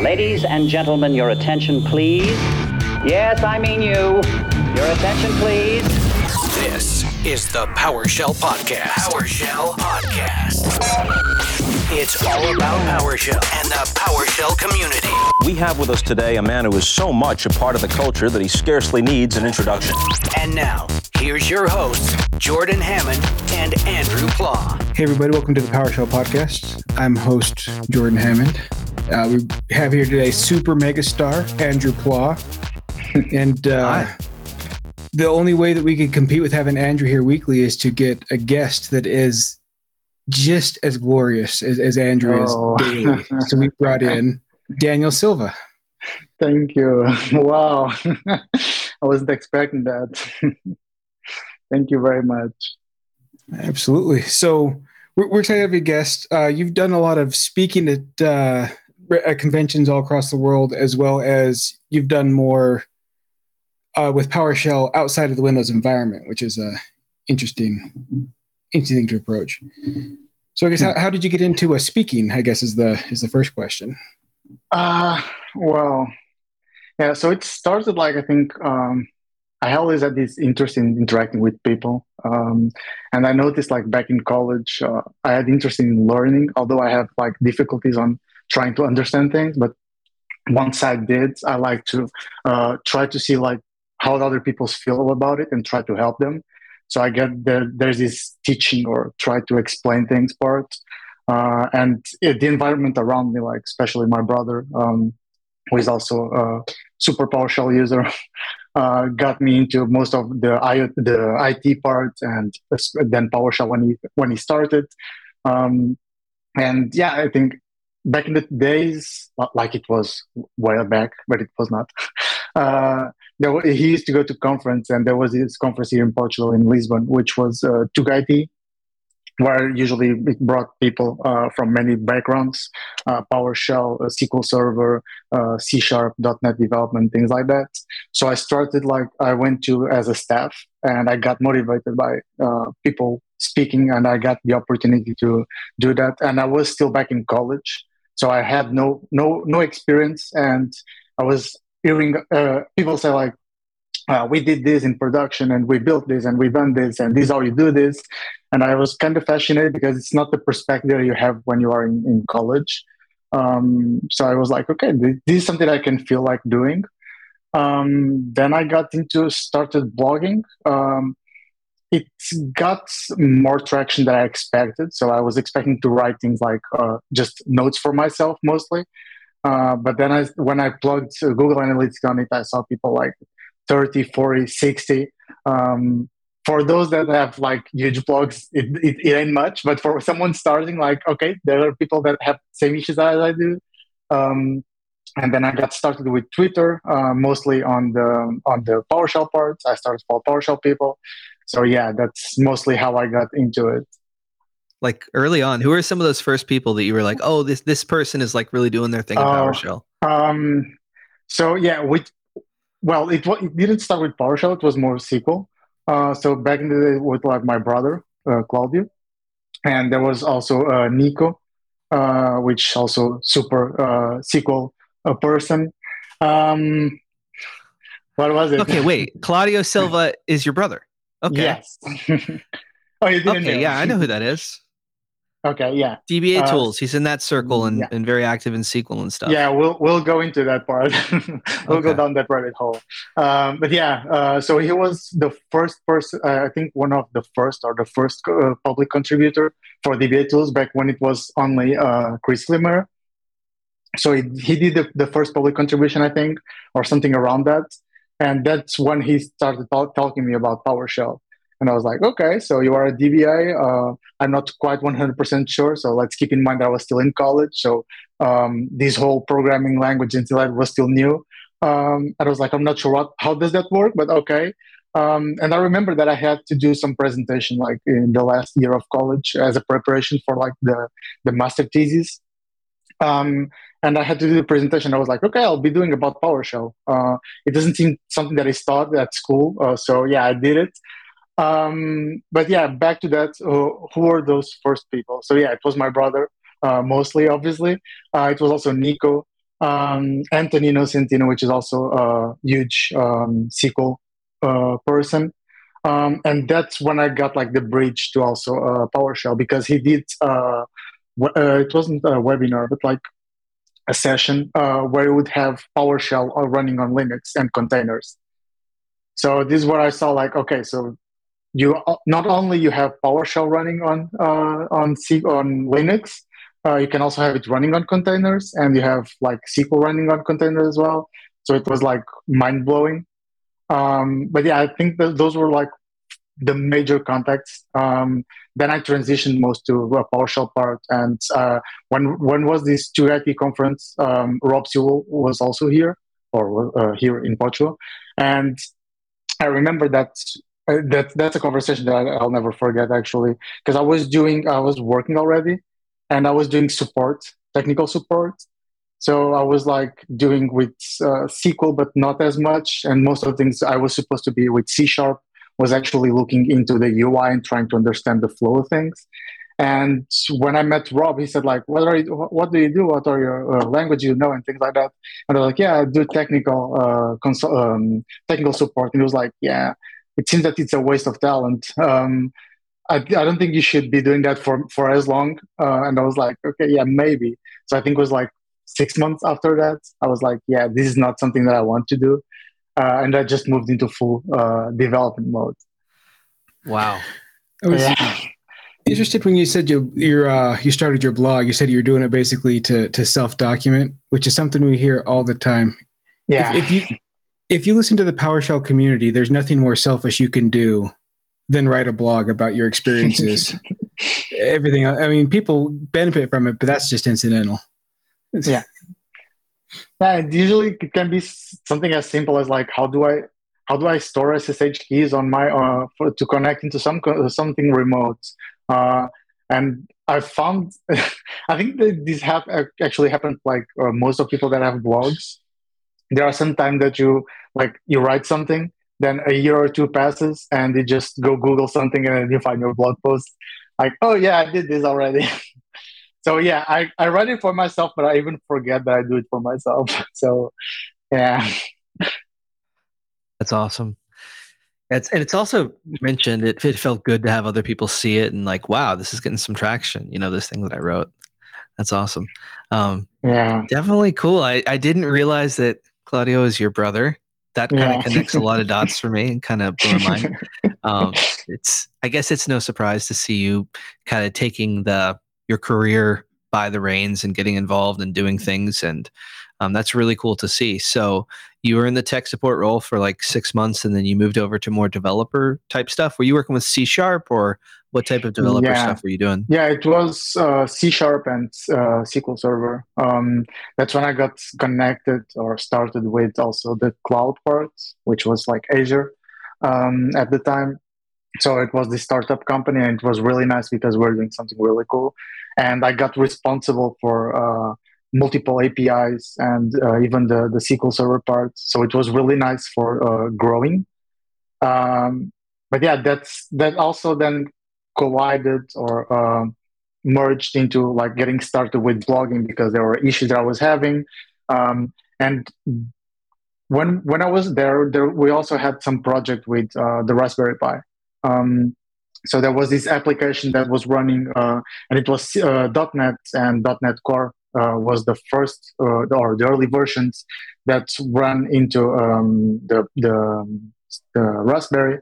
Ladies and gentlemen, your attention, please. Yes, I mean you. Your attention, please. This is the PowerShell Podcast. PowerShell Podcast. It's all about PowerShell and the PowerShell community. We have with us today a man who is so much a part of the culture that he scarcely needs an introduction. And now, here's your hosts, Jordan Hammond and Andrew Pleaux. Hey, everybody, welcome to the PowerShell Podcast. I'm host Jordan Hammond. Uh, we have here today super megastar Andrew Pleaux. And uh, the only way that we could compete with having Andrew here weekly is to get a guest that is just as glorious as, as Andrew Oh. is daily. so we brought in Daniel Silva. Thank you. Wow. I wasn't expecting that. Thank you very much. Absolutely. So we're, we're excited to have you guest. Uh, you've done a lot of speaking at, uh, at conventions all across the world, as well as you've done more uh, with PowerShell outside of the Windows environment, which is a interesting, interesting to approach. So I guess how, how did you get into uh, speaking? I guess is the is the first question. Uh, well, yeah, so it started like I think um, I always had this interest in interacting with people. Um, and I noticed like back in college, uh, I had interest in learning, although I have like difficulties on trying to understand things. But once I did, I like to uh, try to see like how other people feel about it and try to help them. So I get there, there's this teaching or try to explain things part. Uh, and it, the environment around me, like especially my brother, um, who is also a super PowerShell user, uh, got me into most of the I, the IT part, and then PowerShell when he when he started. Um, and yeah, I think back in the days, like it was way back, but it was not. Uh, there he used to go to conference, and there was this conference here in Portugal in Lisbon, which was uh, TUG where usually it brought people uh, from many backgrounds, uh, PowerShell, uh, SQL Server, uh, C Sharp, .NET development, things like that. So I started like I went to as a staff, and I got motivated by uh, people speaking, and I got the opportunity to do that. And I was still back in college, so I had no no no experience, and I was hearing uh, people say like. Uh, we did this in production and we built this and we done this and this is how you do this and I was kind of fascinated because it's not the perspective you have when you are in, in college. Um, so I was like, okay, this is something I can feel like doing. Um, then I got into started blogging. Um, it got more traction than I expected. So I was expecting to write things like uh, just notes for myself mostly. Uh, but then I, when I plugged Google Analytics on it, I saw people like 30, 40, 60. Um, for those that have like huge blogs, it, it, it ain't much. But for someone starting, like, okay, there are people that have same issues as I do. Um, and then I got started with Twitter, uh, mostly on the on the PowerShell parts. I started follow PowerShell people. So yeah, that's mostly how I got into it. like early on who are some of those first people that you were like oh this this person is like really doing their thing in Oh. powershell Um, so yeah, we well, it it didn't start with PowerShell. It was more SQL. Uh, so back in the day, with like my brother uh, Claudio, and there was also uh, Nico, uh, which also super uh, SQL uh, person. Um, what was it? okay wait claudio silva is your brother okay Yes. oh, you didn't okay know. yeah i know who that is Okay, yeah. dba Uh, tools he's in that circle and, yeah. and very active in sql and stuff Yeah, we'll we'll go into that part. we'll go down that rabbit hole. Um, but yeah, uh, so he was the first person. Uh, I think one of the first or the first uh, public contributor for dbatools back when it was only uh, Chrissy LeMaire. So he, he did the, the first public contribution, I think, or something around that, and that's when he started talk, talking to me about PowerShell. And I was like, okay, so you are a DBA. Uh, I'm not quite 100% sure. So let's keep in mind that I was still in college. So um, this whole programming language until I was still new. Um, and I was like, I'm not sure what, how does that work, but okay. Um, and I remember that I had to do some presentation like in the last year of college as a preparation for like the, the master thesis. Um, and I had to do the presentation. I was like, okay, I'll be doing about PowerShell. Uh, it doesn't seem something that is taught at school. Uh, so yeah, I did it. Um, but yeah, back to that. Uh, who were those first people? So yeah, it was my brother, uh, mostly, obviously. Uh, it was also Nico. um, Anthony Nocentino, which is also a huge um, SQL uh, person. Um, and that's when I got like the bridge to also PowerShell because he did, uh, it wasn't a webinar, but like a session uh, where he would have PowerShell uh, running on Linux and containers. So this is what I saw like, okay, so you not only you have PowerShell running on on C- on Linux, uh, you can also have it running on containers, and you have like SQL running on containers as well. So it was like mind blowing. Um, but yeah, I think that those were like the major contacts. Um, then I transitioned most to a PowerShell part. And uh, when when was this TugaIT conference? Um, Rob Sewell was also here, or uh, here in Portugal, and I remember that. Uh, that that's a conversation that I, will never forget actually because I was doing I was working already and I was doing support, technical support. So I was like doing with uh, SQL, but not as much. And most of the things I was supposed to be with C sharp was actually looking into the UI and trying to understand the flow of things. And when I met Rob, he said like, "What are you? What do you do? What are your uh, language you know and things like that?" And I was like, "Yeah, I do technical uh, consult, um, technical support." And he was like, "Yeah, it seems that it's a waste of talent." Um, I, I don't think you should be doing that for for as long. Uh, and I was like, okay, yeah, maybe. So I think it was like six months after that. I was like, yeah, this is not something that I want to do, uh, and I just moved into full uh, development mode. Wow. I was yeah. interested when you said you you uh, you started your blog. You said you're doing it basically to to self document, which is something we hear all the time. Yeah. If, if you if you listen to the PowerShell community, there's nothing more selfish you can do than write a blog about your experiences. Everything. I mean, people benefit from it, but that's just incidental. yeah. Yeah. Usually, it can be something as simple as like, how do I how do I store SSH keys on my uh, for, to connect into some something remote? Uh, and I found, I think that this have actually happened like uh, most of people that have blogs. There are some time that you like you write something then a year or two passes and you just go google something and you find your blog post like oh yeah i did this already so yeah I, I write it for myself but i even forget that i do it for myself. So yeah. That's awesome. It's, and it's also mentioned it, it felt good to have other people see it and like wow this is getting some traction you know this thing that i wrote. That's awesome. Um, yeah. definitely cool. I, I didn't realize that claudio is your brother. That kind yeah. of connects a lot of dots for me and kind of blew my mind. Um, it's I guess it's no surprise to see you kind of taking the your career by the reins and getting involved and doing things and um, that's really cool to see. So you were in the tech support role for like six months, and then you moved over to more developer type stuff. Were you working with C sharp, or what type of developer yeah. stuff were you doing? Yeah, it was uh, C sharp and uh, SQL Server. Um, that's when I got connected or started with also the cloud part, which was like Azure um, at the time. So it was the startup company, and it was really nice because we are doing something really cool. And I got responsible for uh, multiple APIs and uh, even the, the SQL Server part. So it was really nice for uh, growing. Um, but yeah, that's that also then collided or uh, merged into like getting started with blogging because there were issues that I was having. Um, and when when I was there, there we also had some project with uh, the Raspberry Pi. Um, so there was this application that was running, uh, and it was uh, .NET and .NET Core uh, was the first uh, or the early versions that ran into um, the, the, the Raspberry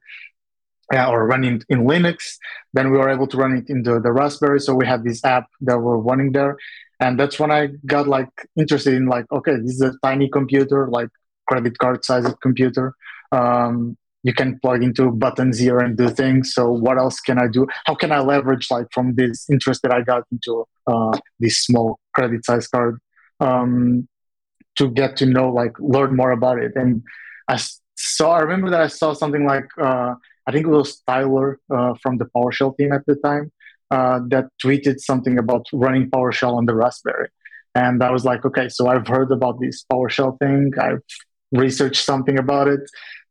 uh, or running in Linux. Then we were able to run it into the Raspberry. So we had this app that were running there, and that's when I got like interested in like, okay, this is a tiny computer, like credit card sized computer. Um, you can plug into buttons here and do things. So what else can I do? How can I leverage like from this interest that I got into uh, this small credit size card um, to get to know like learn more about it? And I saw I remember that I saw something like uh, I think it was Tyler uh, from the PowerShell team at the time uh, that tweeted something about running PowerShell on the Raspberry. And I was like, okay, so I've heard about this PowerShell thing. I've researched something about it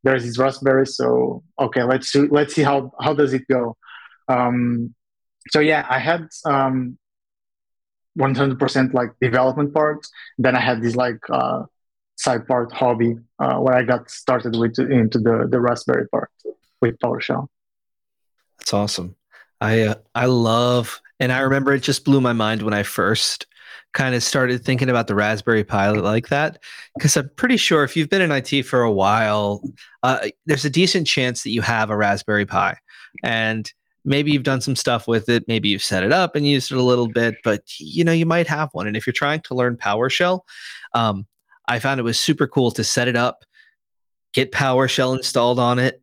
there's this raspberry so okay let's see let's see how how does it go um, so yeah i had um, 100% like development part. Then I had this like uh, side part hobby uh, where I got started with into the the Raspberry part with PowerShell. That's awesome. I uh, I love, and I remember it just blew my mind when I first kind of started thinking about the Raspberry Pi like that, because I'm pretty sure if you've been in IT for a while, uh, there's a decent chance that you have a Raspberry Pi, and maybe you've done some stuff with it maybe you've set it up and used it a little bit but you know you might have one. And if you're trying to learn powershell um, i found it was super cool to set it up get powershell installed on it.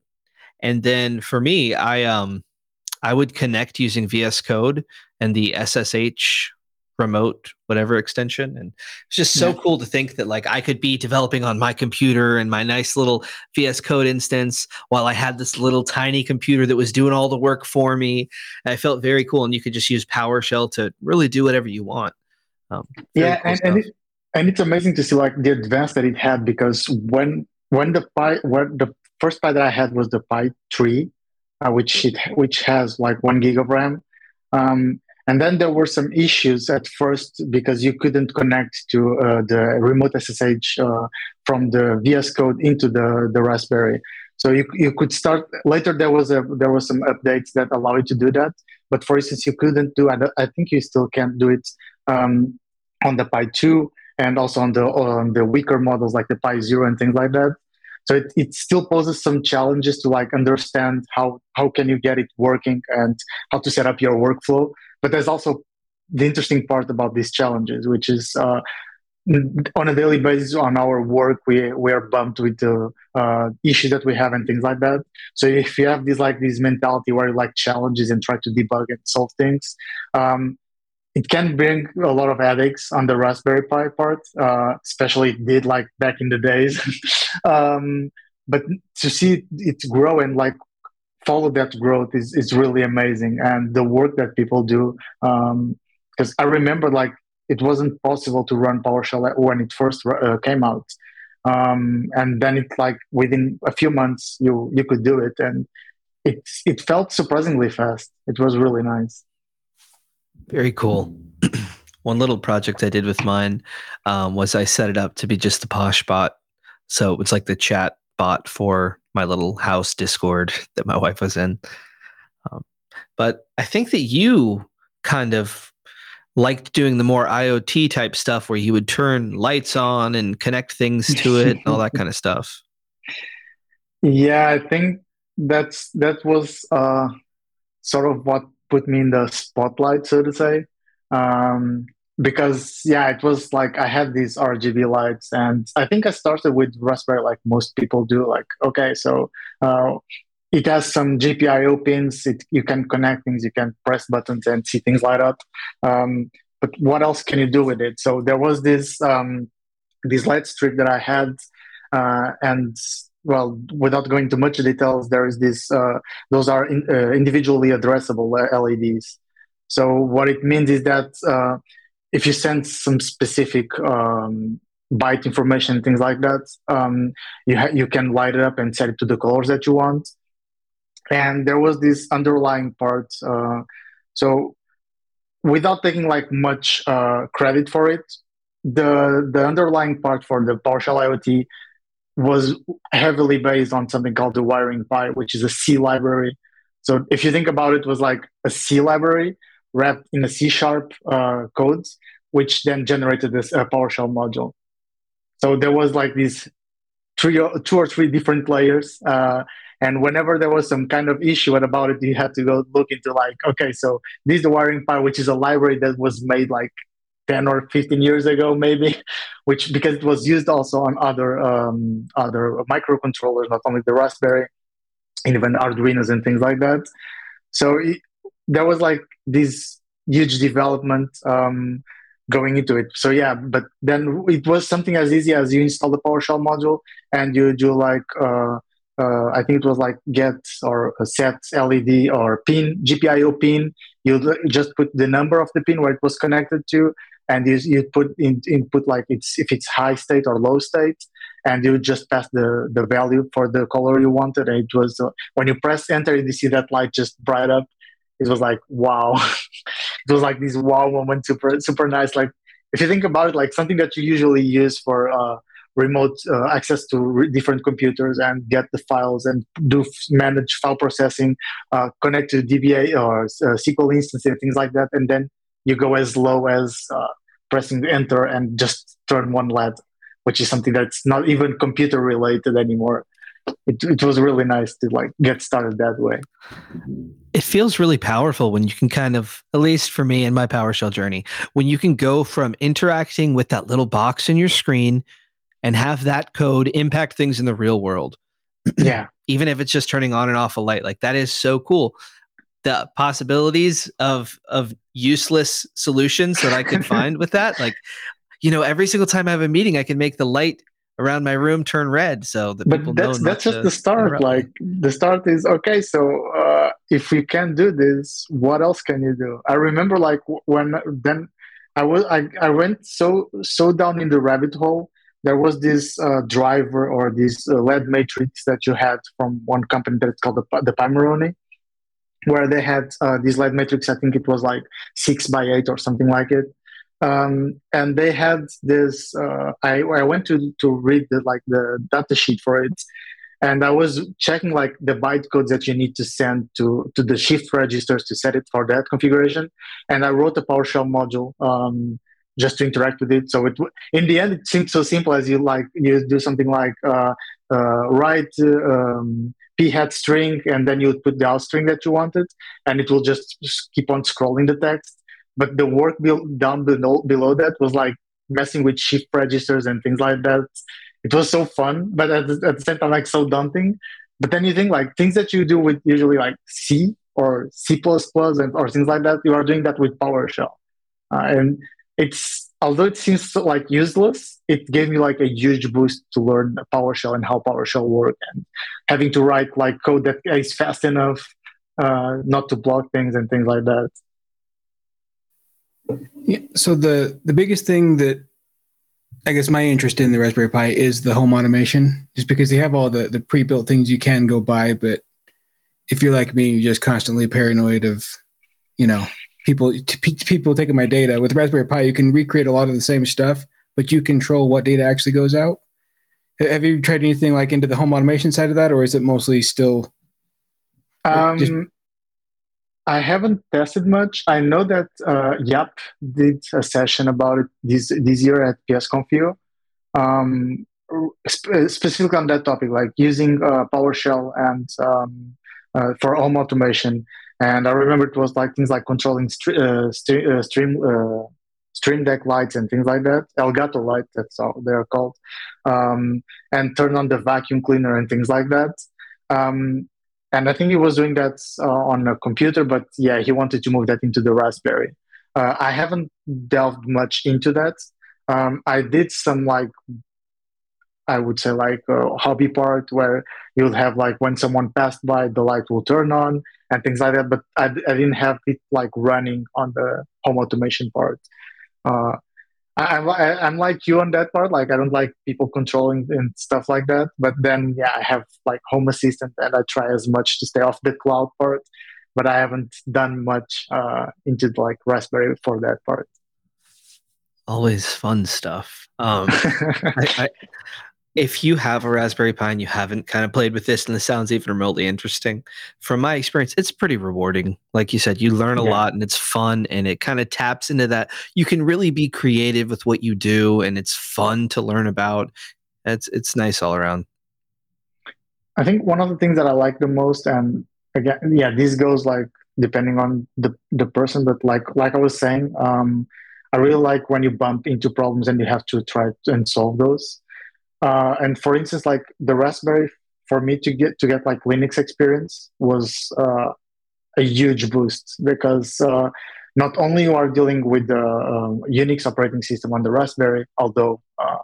And then for me i um i would connect using vs code and the ssh remote whatever extension and it's just so yeah. cool to think that like i could be developing on my computer and my nice little vs code instance while i had this little tiny computer that was doing all the work for me. And i felt very cool and you could just use powershell to really do whatever you want. Um, yeah cool and, and, it, and it's amazing to see like the advance that it had because when when the pi when the first pi that i had was the pi 3 uh, which it which has like one gig of ram um, and then there were some issues at first because you couldn't connect to uh, the remote SSH uh, from the VS Code into the, the Raspberry. So you, you could start later. There was a there was some updates that allow you to do that. But for instance, you couldn't do. I, I think you still can't do it um, on the Pi two and also on the on the weaker models like the Pi zero and things like that. So it, it still poses some challenges to like understand how how can you get it working and how to set up your workflow. But there's also the interesting part about these challenges, which is uh, on a daily basis on our work, we we are bumped with the uh, issues that we have and things like that. So if you have this like this mentality where you like challenges and try to debug and solve things, um, it can bring a lot of headaches on the Raspberry Pi part, uh, especially it did like back in the days. um, but to see it grow and like follow that growth is, is really amazing. And the work that people do because um, i remember like it wasn't possible to run powershell when it first uh, came out. Um, and then it like within a few months you you could do it. And it it felt surprisingly fast. It was really nice. Very cool. One little project i did with mine um, was i set it up to be just the PoshBot so it's like the chat bot for my little house Discord that my wife was in. Um, but I think that you kind of liked doing the more IoT type stuff where you would turn lights on and connect things to it and all that kind of stuff. Yeah, I think that's that was uh, sort of what put me in the spotlight, so to say. Um, because yeah it was like i had these rgb lights and i think i started with raspberry like most people do like okay so uh, it has some gpio pins it, you can connect things you can press buttons and see things light up um, but what else can you do with it? So there was this um, this light strip that i had uh, and well without going into much details there is this uh, those are in, uh, individually addressable leds so what it means is that uh, if you send some specific um, byte information, things like that, um, you ha- you can light it up and set it to the colors that you want. And there was this underlying part. Uh, so without taking like much uh, credit for it, the the underlying part for the PowerShell IoT was heavily based on something called the WiringPi, which is a C library. So if you think about it, it was like a C library wrapped in a C sharp uh, which then generated this uh, PowerShell module. So there was like these three, or, two or three different layers. Uh, and whenever there was some kind of issue about it, you had to go look into like, okay, so this is the wiring part, which is a library that was made like 10 or 15 years ago, maybe, which because it was used also on other um, other microcontrollers, not only the Raspberry, even Arduinos and things like that. So there was like this huge development um, going into it. So yeah, but then it was something as easy as you install the PowerShell module and you do like uh, uh, I think it was like get or set LED or pin GPIO pin. You just put the number of the pin where it was connected to, and you you put in input like it's if it's high state or low state, and you just pass the the value for the color you wanted. And it was uh, when you press enter, you see that light just bright up it was like wow it was like this wow moment, super super nice. Like if you think about it, like something that you usually use for uh, remote uh, access to re- different computers and get the files and do f- manage file processing, uh, connect to DBA or uh, SQL instance and things like that, and then you go as low as uh, pressing enter and just turn one LED, which is something that's not even computer related anymore. It, it was really nice to like get started that way. It feels really powerful when you can kind of, at least for me in my PowerShell journey, when you can go from interacting with that little box in your screen and have that code impact things in the real world. Yeah. Even if it's just turning on and off a light, like that is so cool. The possibilities of of useless solutions that I could find with that, like, you know, every single time I have a meeting, I can make the light around my room turn red so that but people that's that's just the start like the start is okay so uh, if you can do this what else can you do i remember like when then i was i, I went so so down in the rabbit hole there was this uh, driver or this uh, LED matrix that you had from one company that's called the, the Pimoroni, where they had uh, this LED matrix. I think it was like six by eight or something like it. Um, and they had this. Uh, I, I went to to read the, like the data sheet for it, and I was checking like the bytecodes that you need to send to to the shift registers to set it for that configuration. And I wrote a PowerShell module um, just to interact with it. So it in the end it seems so simple as you like you do something like uh, uh, write um, p hat string and then you put the out string that you wanted, and it will just keep on scrolling the text. But the work down below below that was like messing with shift registers and things like that. It was so fun, but at the, at the same time like so daunting. But then you think like things that you do with usually like C or C++ and or things like that, you are doing that with PowerShell. Uh, and it's although it seems so, like useless, it gave me like a huge boost to learn PowerShell and how PowerShell work and having to write like code that is fast enough uh, not to block things and things like that. Yeah, so the the biggest thing that I guess my interest in the Raspberry Pi is the home automation, just because they have all the the pre-built things you can go buy, but if you're like me, you're just constantly paranoid of, you know, people people taking my data. With Raspberry Pi, you can recreate a lot of the same stuff, but you control what data actually goes out. Have you tried anything like into the home automation side of that, or is it mostly still? Um. I haven't tested much. I know that uh, Jaap did a session about it this this year at PSConf. Um, sp- specifically on that topic, like using uh, PowerShell and um, uh, for home automation and I remember it was like things like controlling st- uh, st- uh, stream uh, stream deck lights and things like that. Elgato light, that's how they are called, um, and turn on the vacuum cleaner and things like that. Um, and I think he was doing that uh, on a computer, but yeah, he wanted to move that into the Raspberry. Uh, I haven't delved much into that. Um, I did some like I would say like a hobby part where you'll have like when someone passed by, the light will turn on and things like that. But I, I didn't have it like running on the home automation part. I, am I'm like you on that part. Like I don't like people controlling and stuff like that. But then yeah, I have like Home Assistant and I try as much to stay off the cloud part. But I haven't done much uh, into like Raspberry for that part. Always fun stuff. Um, I, I, if you have a Raspberry Pi and you haven't kind of played with this and this sounds even remotely interesting, from my experience, it's pretty rewarding. Like you said, you learn a yeah. lot and it's fun and it kind of taps into that. You can really be creative with what you do and it's fun to learn about. It's it's nice all around. I think one of the things that I like the most, and again, yeah, this goes like depending on the the person, but like like I was saying, um, I really like when you bump into problems and you have to try and solve those uh, and for instance, like the Raspberry, for me to get to get like Linux experience was uh, a huge boost because uh, not only you are dealing with the um, Unix operating system on the Raspberry, although uh,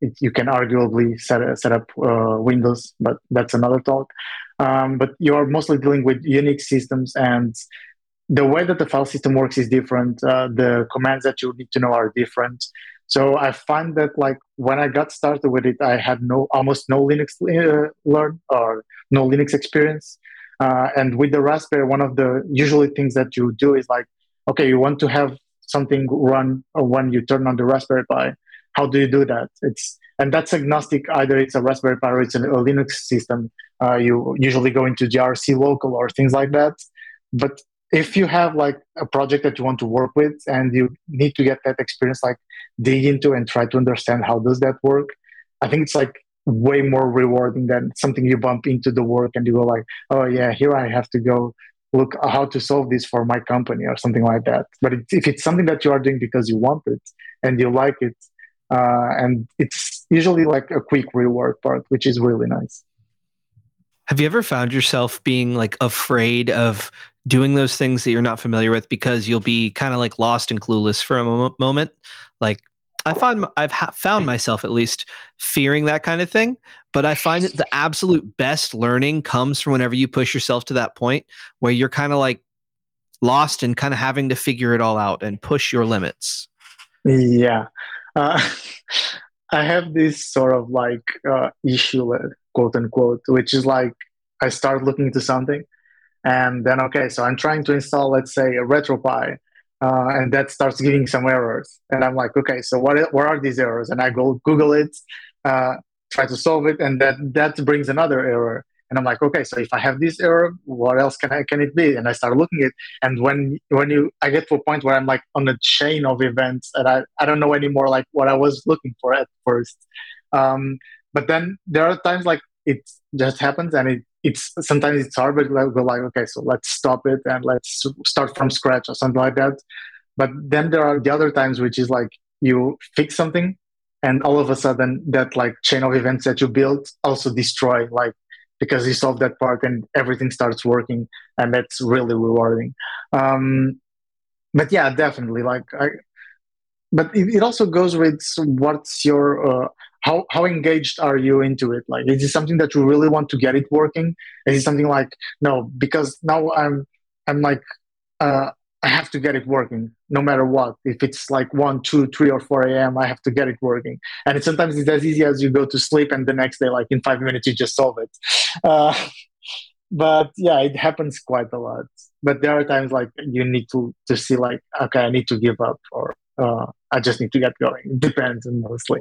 it, you can arguably set set up uh, Windows, but that's another talk. Um, but you are mostly dealing with Unix systems and the way that the file system works is different. Uh, the commands that you need to know are different. So I find that like when I got started with it, I had no almost no Linux uh, learn or no Linux experience. Uh, and with the Raspberry, one of the usually things that you do is like okay, you want to have something run when you turn on the Raspberry Pi. How do you do that? It's and that's agnostic. Either it's a Raspberry Pi or it's a Linux system. Uh, you usually go into GRC local or things like that. But if you have like a project that you want to work with and you need to get that experience, like dig into and try to understand how does that work, I think it's like way more rewarding than something you bump into the work and you go like, oh yeah, here I have to go look how to solve this for my company or something like that. But it, if it's something that you are doing because you want it and you like it, uh, and it's usually like a quick reward part, which is really nice. Have you ever found yourself being like afraid of doing those things that you're not familiar with because you'll be kind of like lost and clueless for a moment? Like I find I've ha- found myself at least fearing that kind of thing, but I find that the absolute best learning comes from whenever you push yourself to that point where you're kind of like lost and kind of having to figure it all out and push your limits. Yeah. Uh, I have this sort of like uh, issue, quote unquote, which is like I start looking into something and then, okay, so I'm trying to install, let's say, a RetroPie uh, and that starts giving some errors. And I'm like, okay, so what what are these errors? And I go Google it, uh, try to solve it, and that that brings another error. And I'm like, okay, so if I have this error, what else can I can it be? And I start looking at it. And when when you I get to a point where I'm like on a chain of events and I, I don't know anymore like what I was looking for at first. Um, but then there are times like it just happens and it it's sometimes it's hard, but we're like, okay, so let's stop it and let's start from scratch or something like that. But then there are the other times which is like you fix something and all of a sudden that like chain of events that you built also destroy like because you solve that part and everything starts working and that's really rewarding. Um, but yeah, definitely like I, but it, it also goes with what's your uh, how how engaged are you into it? Like is it something that you really want to get it working? Is it something like no because now i'm i'm like uh, i have to get it working no matter what. If it's like 1 2 3 or 4 a.m i have to get it working. And sometimes it's as easy as you go to sleep and the next day like in five minutes you just solve it. Uh, but yeah it happens quite a lot. But there are times like you need to to see like okay i need to give up or uh, i just need to get going. It depends mostly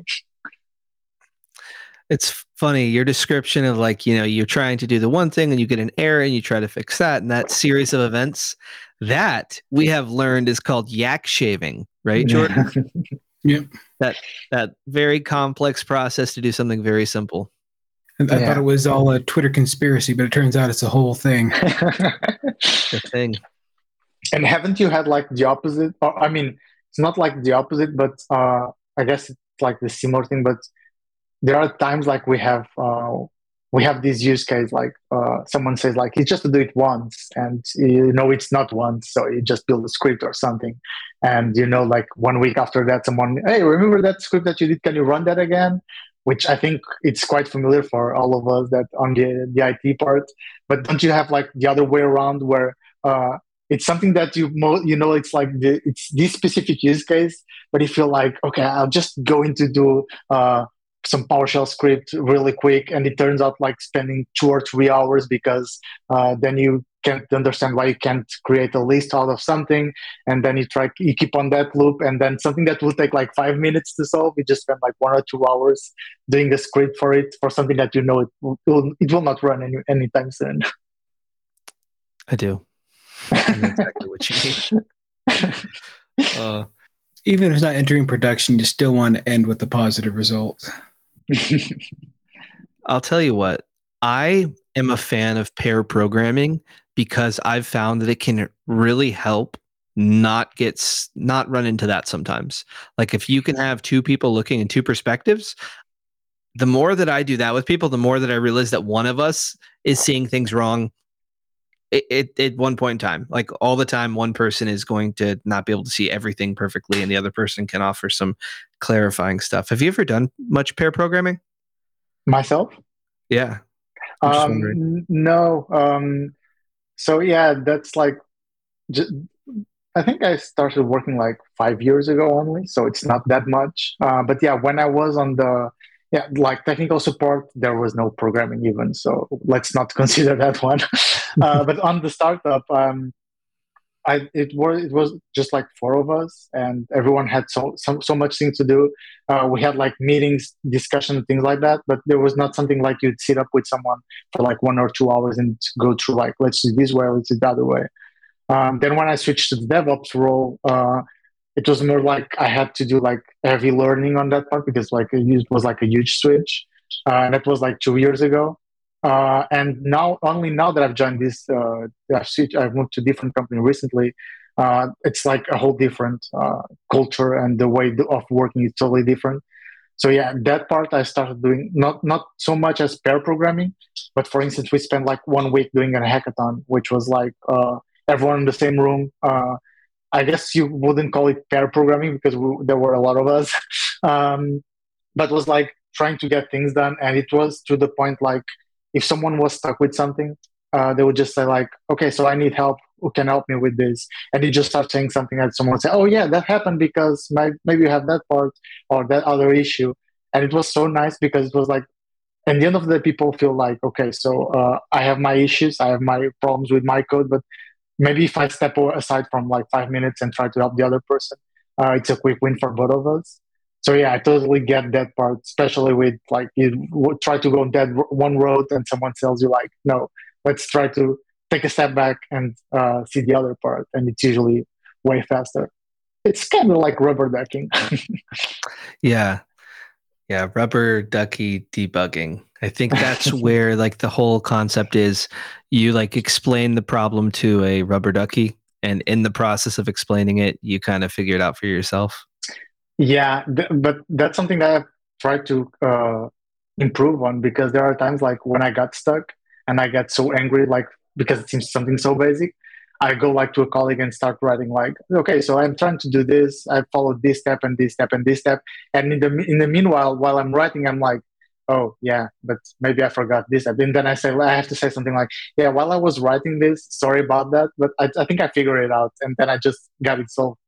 it's funny your description of like you know you're trying to do the one thing and you get an error and you try to fix that and that series of events that we have learned is called yak shaving right jordan yeah that that very complex process to do something very simple I yeah. thought it was all a Twitter conspiracy, but it turns out it's a whole thing. the thing. And haven't you had like the opposite? I mean, it's not like the opposite, but uh, I guess it's like the similar thing. But there are times like we have uh, we have this use case like uh, someone says like it's just to do it once and you know it's not once so you just build a script or something. And you know like one week after that someone hey remember that script that you did? Can you run that again? Which i think it's quite familiar for all of us that on the, the it part. But don't you have like the other way around where uh, it's something that you mo- you know it's like the, it's this specific use case but if you're like okay i'll just go into do uh, some PowerShell script really quick, and it turns out like spending two or three hours because uh, then you can't understand why you can't create a list out of something, and then you try you keep on that loop, and then something that will take like five minutes to solve, you just spend like one or two hours doing a script for it for something that you know it will it will not run any anytime soon. I do. I exactly what you mean. Uh, even if it's not entering production, you still want to end with a positive result. I'll tell you what, I am a fan of pair programming because I've found that it can really help not get not run into that sometimes. Like if you can have two people looking in two perspectives, the more that I do that with people, the more that I realize that one of us is seeing things wrong it, at one point in time like all the time one person is going to not be able to see everything perfectly and the other person can offer some clarifying stuff. Have you ever done much pair programming? Myself? Yeah. Um, no um, so yeah that's like just, i think i started working like five years ago only so it's not that much. Uh, but yeah when i was on the yeah like technical support there was no programming even so let's not consider that one uh, but on the startup um, I it was it was just like four of us, and everyone had so so, so much things to do. Uh, we had like meetings, discussion, things like that. But there was not something like you'd sit up with someone for like one or two hours and go through like let's do this way, let's do the other way. Um, then when I switched to the DevOps role, uh, it was more like I had to do like heavy learning on that part because like it was like a huge switch, uh, and that was like two years ago. Uh, and now, only now that I've joined this, uh, I've, switched, I've moved to different company recently. Uh, it's like a whole different uh, culture, and the way of working is totally different. So yeah, that part I started doing not not so much as pair programming, but for instance, we spent like one week doing a hackathon, which was like uh, everyone in the same room. I guess you wouldn't call it pair programming because we, there were a lot of us, um, but was like trying to get things done, and it was to the point like if someone was stuck with something, uh, they would just say like, okay, so I need help. Who can help me with this? And you just start saying something that someone would say, oh yeah, that happened because my, maybe you have that part or that other issue. And it was so nice because it was like, at the end of the day, people feel like, okay, so uh, I have my issues, I have my problems with my code, but maybe if I step aside from like five minutes and try to help the other person, uh, it's a quick win for both of us. So yeah i totally get that part especially with like you try to go on that one road and someone tells you like no let's try to take a step back and uh, see the other part and it's usually way faster. It's kind of like rubber ducking. Yeah. Yeah rubber ducky debugging i think that's where like the whole concept is you like explain the problem to a rubber ducky and in the process of explaining it you kind of figure it out for yourself yeah, th- but that's something that I've tried to uh, improve on because there are times like when I got stuck and I get so angry, like because it seems something so basic. I go like to a colleague and start writing like, okay, so I'm trying to do this. I followed this step and this step and this step, and in the in the meanwhile, while I'm writing, I'm like, oh yeah, but maybe I forgot this. And then I say I have to say something like, yeah, while I was writing this, sorry about that, but I, I think I figured it out, and then I just got it solved.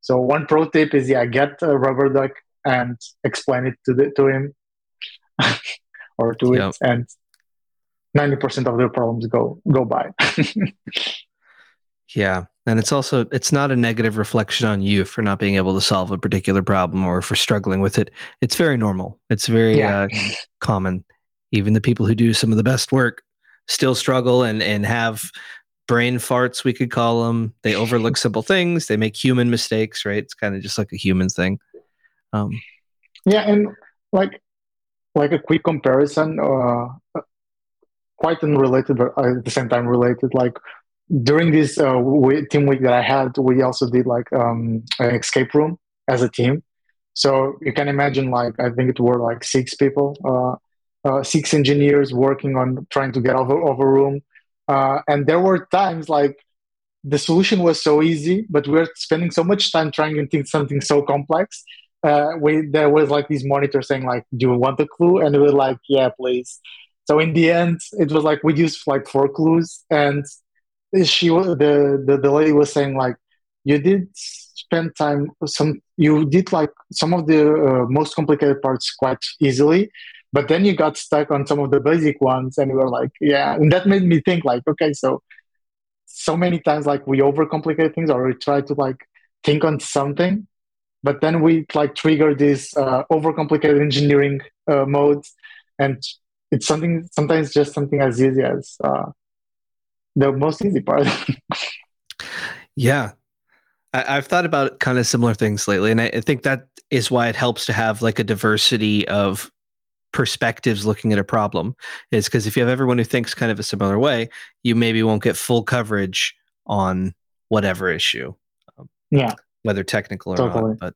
So one pro tip is yeah, get a rubber duck and explain it to the, to him or to yep. it, and ninety percent of the problems go go by. yeah, and it's also it's not a negative reflection on you for not being able to solve a particular problem or for struggling with it. It's very normal. It's very yeah. uh, common. Even the people who do some of the best work still struggle and and have brain farts we could call them they overlook simple things they make human mistakes right it's kind of just like a human thing um, yeah and like like a quick comparison uh, quite unrelated but at the same time related like during this uh, team week that i had we also did like um, an escape room as a team so you can imagine like i think it were like six people uh, uh, six engineers working on trying to get over over room uh, and there were times like the solution was so easy, but we were spending so much time trying to think something so complex. Uh, we there was like these monitors saying like, "Do you want a clue?" And we were like, "Yeah, please." So in the end, it was like we used like four clues, and she the the, the lady was saying like, "You did spend time some you did like some of the uh, most complicated parts quite easily." but then you got stuck on some of the basic ones and we were like yeah and that made me think like okay so so many times like we overcomplicate things or we try to like think on something but then we like trigger this uh, overcomplicated engineering uh, modes and it's something sometimes just something as easy as uh, the most easy part yeah I, have thought about kind of similar things lately and I, I think that is why it helps to have like a diversity of perspectives looking at a problem is because if you have everyone who thinks kind of a similar way, you maybe won't get full coverage on whatever issue. Um, yeah. Whether technical or totally. not. But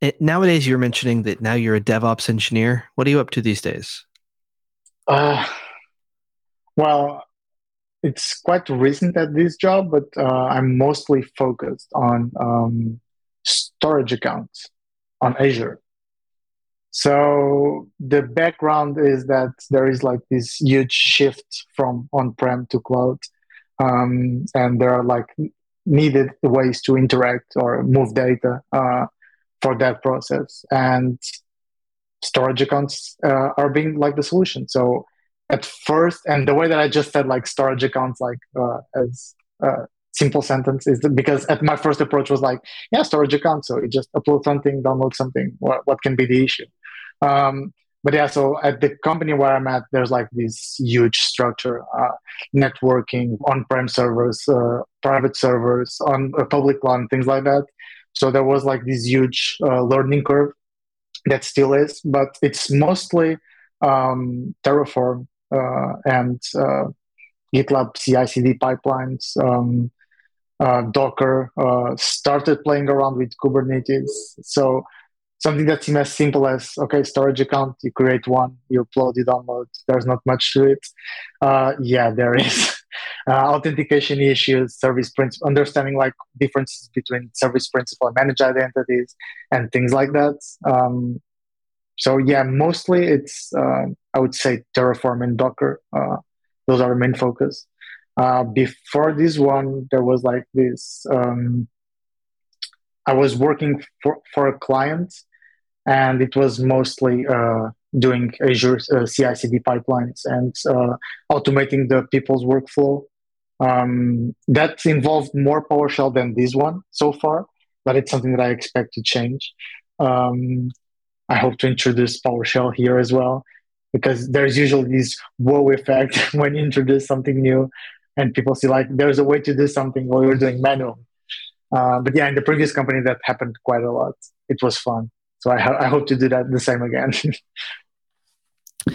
it, nowadays, you're mentioning that now you're a DevOps engineer. What are you up to these days? Uh, well, it's quite recent at this job, but uh, I'm mostly focused on um, storage accounts on Azure. So the background is that there is like this huge shift from on-prem to cloud, um, and there are like needed ways to interact or move data uh, for that process. And storage accounts uh, are being like the solution. So at first, and the way that I just said like storage accounts, like uh, as uh, simple sentence is because at my first approach was like, yeah, storage account. So you just upload something, download something. What, what can be the issue? Um, but yeah, so at the company where I'm at, there's like this huge structure, uh, networking, on-prem servers, uh, private servers, on a public cloud, things like that. So there was like this huge uh, learning curve that still is, but it's mostly um, Terraform uh, and uh, GitLab CI/CD pipelines. Um, uh, Docker, uh, started playing around with Kubernetes. So something that seems as simple as okay, storage account, you create one, you upload, you download. There's not much to it. Uh, yeah, there is uh, authentication issues, service principal, understanding like differences between service principal and managed identities, and things like that. Um, so yeah, mostly it's uh, I would say Terraform and Docker. Uh, those are the main focus. Uh, before this one, there was like this. Um, I was working for, for a client, and it was mostly uh, doing Azure uh, CI/CD pipelines and uh, automating the people's workflow. Um, that involved more PowerShell than this one so far, but it's something that I expect to change. Um, I hope to introduce PowerShell here as well, because there's usually this wow effect when you introduce something new and people see like there's a way to do something while you're doing manual. Uh, but yeah, in the previous company that happened quite a lot. It was fun. So I, ho- I hope to do that the same again.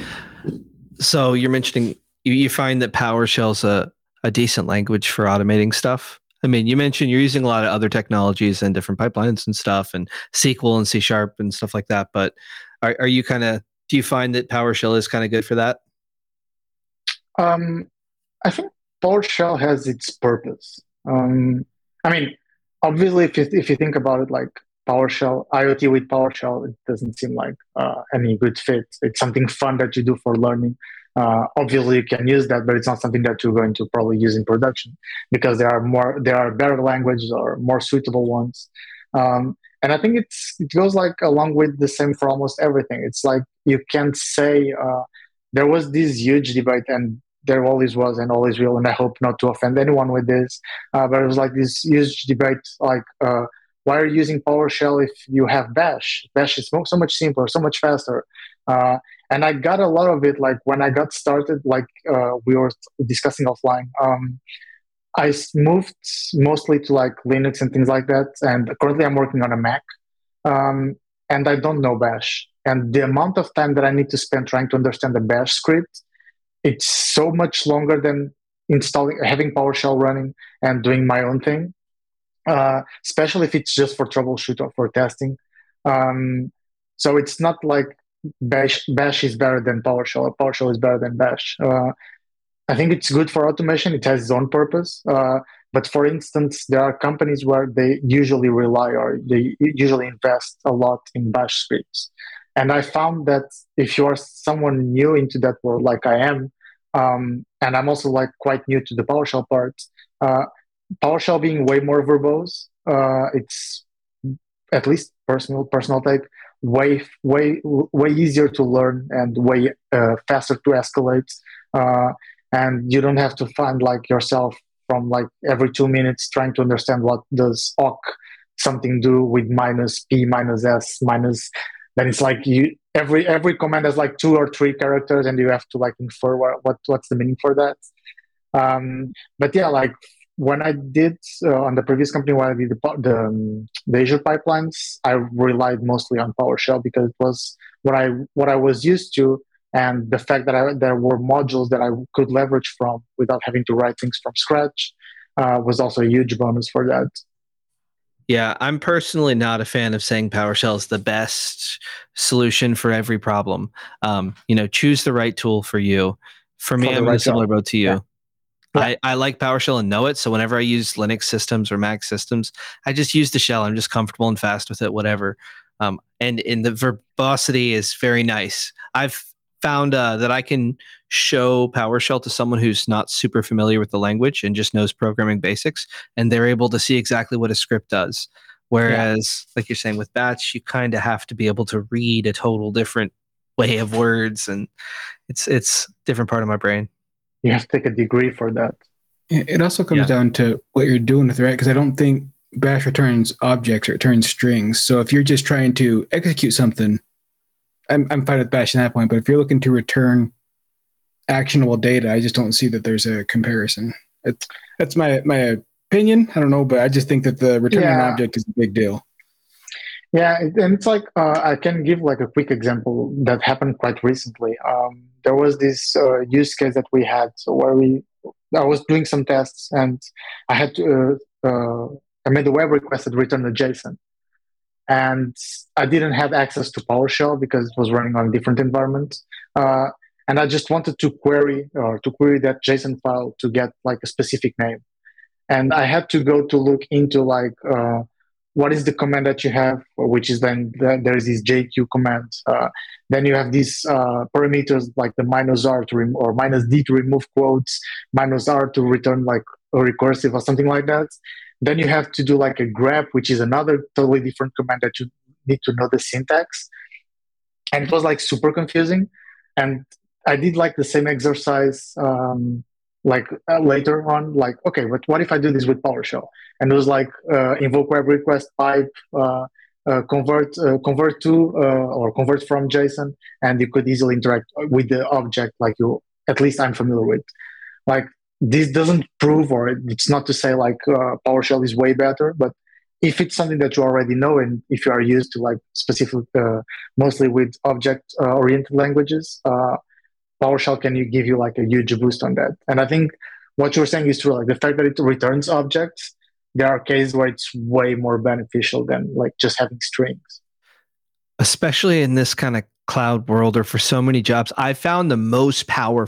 so you're mentioning you, you find that PowerShell's a, a decent language for automating stuff. I mean, you mentioned you're using a lot of other technologies and different pipelines and stuff, and SQL and C sharp and stuff like that. But are, are you kind of do you find that PowerShell is kind of good for that? Um, I think PowerShell has its purpose. Um, I mean, obviously, if you, if you think about it, like PowerShell, IoT with PowerShell, it doesn't seem like uh, any good fit. It's something fun that you do for learning. Uh, obviously, you can use that, but it's not something that you're going to probably use in production because there are more, there are better languages or more suitable ones. Um, and I think it's it goes like along with the same for almost everything. It's like you can't say uh, there was this huge debate, and there always was and always will, and I hope not to offend anyone with this. Uh, but it was like this huge debate, like uh, why are you using PowerShell if you have Bash? Bash is so much simpler, so much faster. Uh, and I got a lot of it, like when I got started, like uh, we were discussing offline. Um, I moved mostly to like Linux and things like that, and currently I'm working on a Mac, um, and I don't know Bash. And the amount of time that I need to spend trying to understand the Bash script it's so much longer than installing having PowerShell running and doing my own thing. Uh, especially if it's just for troubleshoot or for testing. Um, so it's not like Bash, Bash is better than PowerShell or PowerShell is better than Bash. Uh, I think it's good for automation. It has its own purpose. Uh, but for instance, there are companies where they usually rely or they usually invest a lot in Bash scripts. And I found that if you are someone new into that world, like I am, um, and I'm also like quite new to the PowerShell part. Uh, PowerShell being way more verbose, uh, it's at least personal personal type way way way easier to learn and way uh, faster to escalate. Uh, and you don't have to find like yourself from like every two minutes trying to understand what does awk something do with minus p minus s minus then it's like you every every command has like two or three characters and you have to like infer what, what what's the meaning for that um, but yeah like when i did uh, on the previous company when i did the, the, um, the azure pipelines i relied mostly on powershell because it was what i what i was used to and the fact that I, there were modules that i could leverage from without having to write things from scratch uh, was also a huge bonus for that yeah, I'm personally not a fan of saying PowerShell is the best solution for every problem. Um, you know, choose the right tool for you. For me, I'm right in a similar boat to you. Yeah. I, I like PowerShell and know it. So whenever I use Linux systems or Mac systems, I just use the shell. I'm just comfortable and fast with it, whatever. Um, and in the verbosity is very nice. I've found uh, that I can show PowerShell to someone who's not super familiar with the language and just knows programming basics, and they're able to see exactly what a script does. Whereas, yeah. like you're saying with Batch, you kind of have to be able to read a total different way of words, and it's it's different part of my brain. You have to take a degree for that. It also comes Yeah. down to what you're doing with it, right? Because I don't think Bash returns objects or it returns strings. So if you're just trying to execute something, I'm I'm fine with Bash at that point. But if you're looking to return actionable data, I just don't see that there's a comparison. It's, that's my my opinion. I don't know, but I just think that the return an Yeah. object is a big deal. Yeah, and it's like uh, I can give like a quick example that happened quite recently. Um, there was this uh, use case that we had so where we I was doing some tests and I had to uh, uh, I made a web request that returned a JSON, and I didn't have access to PowerShell because it was running on a different environment. Uh, and I just wanted to query or to query that JSON file to get like a specific name, and I had to go to look into like. What is the command that you have, which is then the, there is this JQ command. Uh, then you have these uh, parameters like the minus R to rem- or minus D to remove quotes, minus R to return like a recursive or something like that. Then you have to do like a grep, which is another totally different command that you need to know the syntax. And it was like super confusing. And I did like the same exercise um, like uh, later on, like, okay, but what if I do this with PowerShell? and it was like uh, invoke web request pipe uh, uh, convert uh, convert to uh, or convert from json and you could easily interact with the object like you at least i'm familiar with like this doesn't prove or it's not to say like powershell is way better but if it's something that you already know and if you are used to like specific mostly with object oriented languages powershell can you give you like a huge boost on that? And i think what you're saying is true. Like the fact that it returns objects there are cases where it's way more beneficial than like just having strings. Especially in this kind of cloud world or for so many jobs i found the most power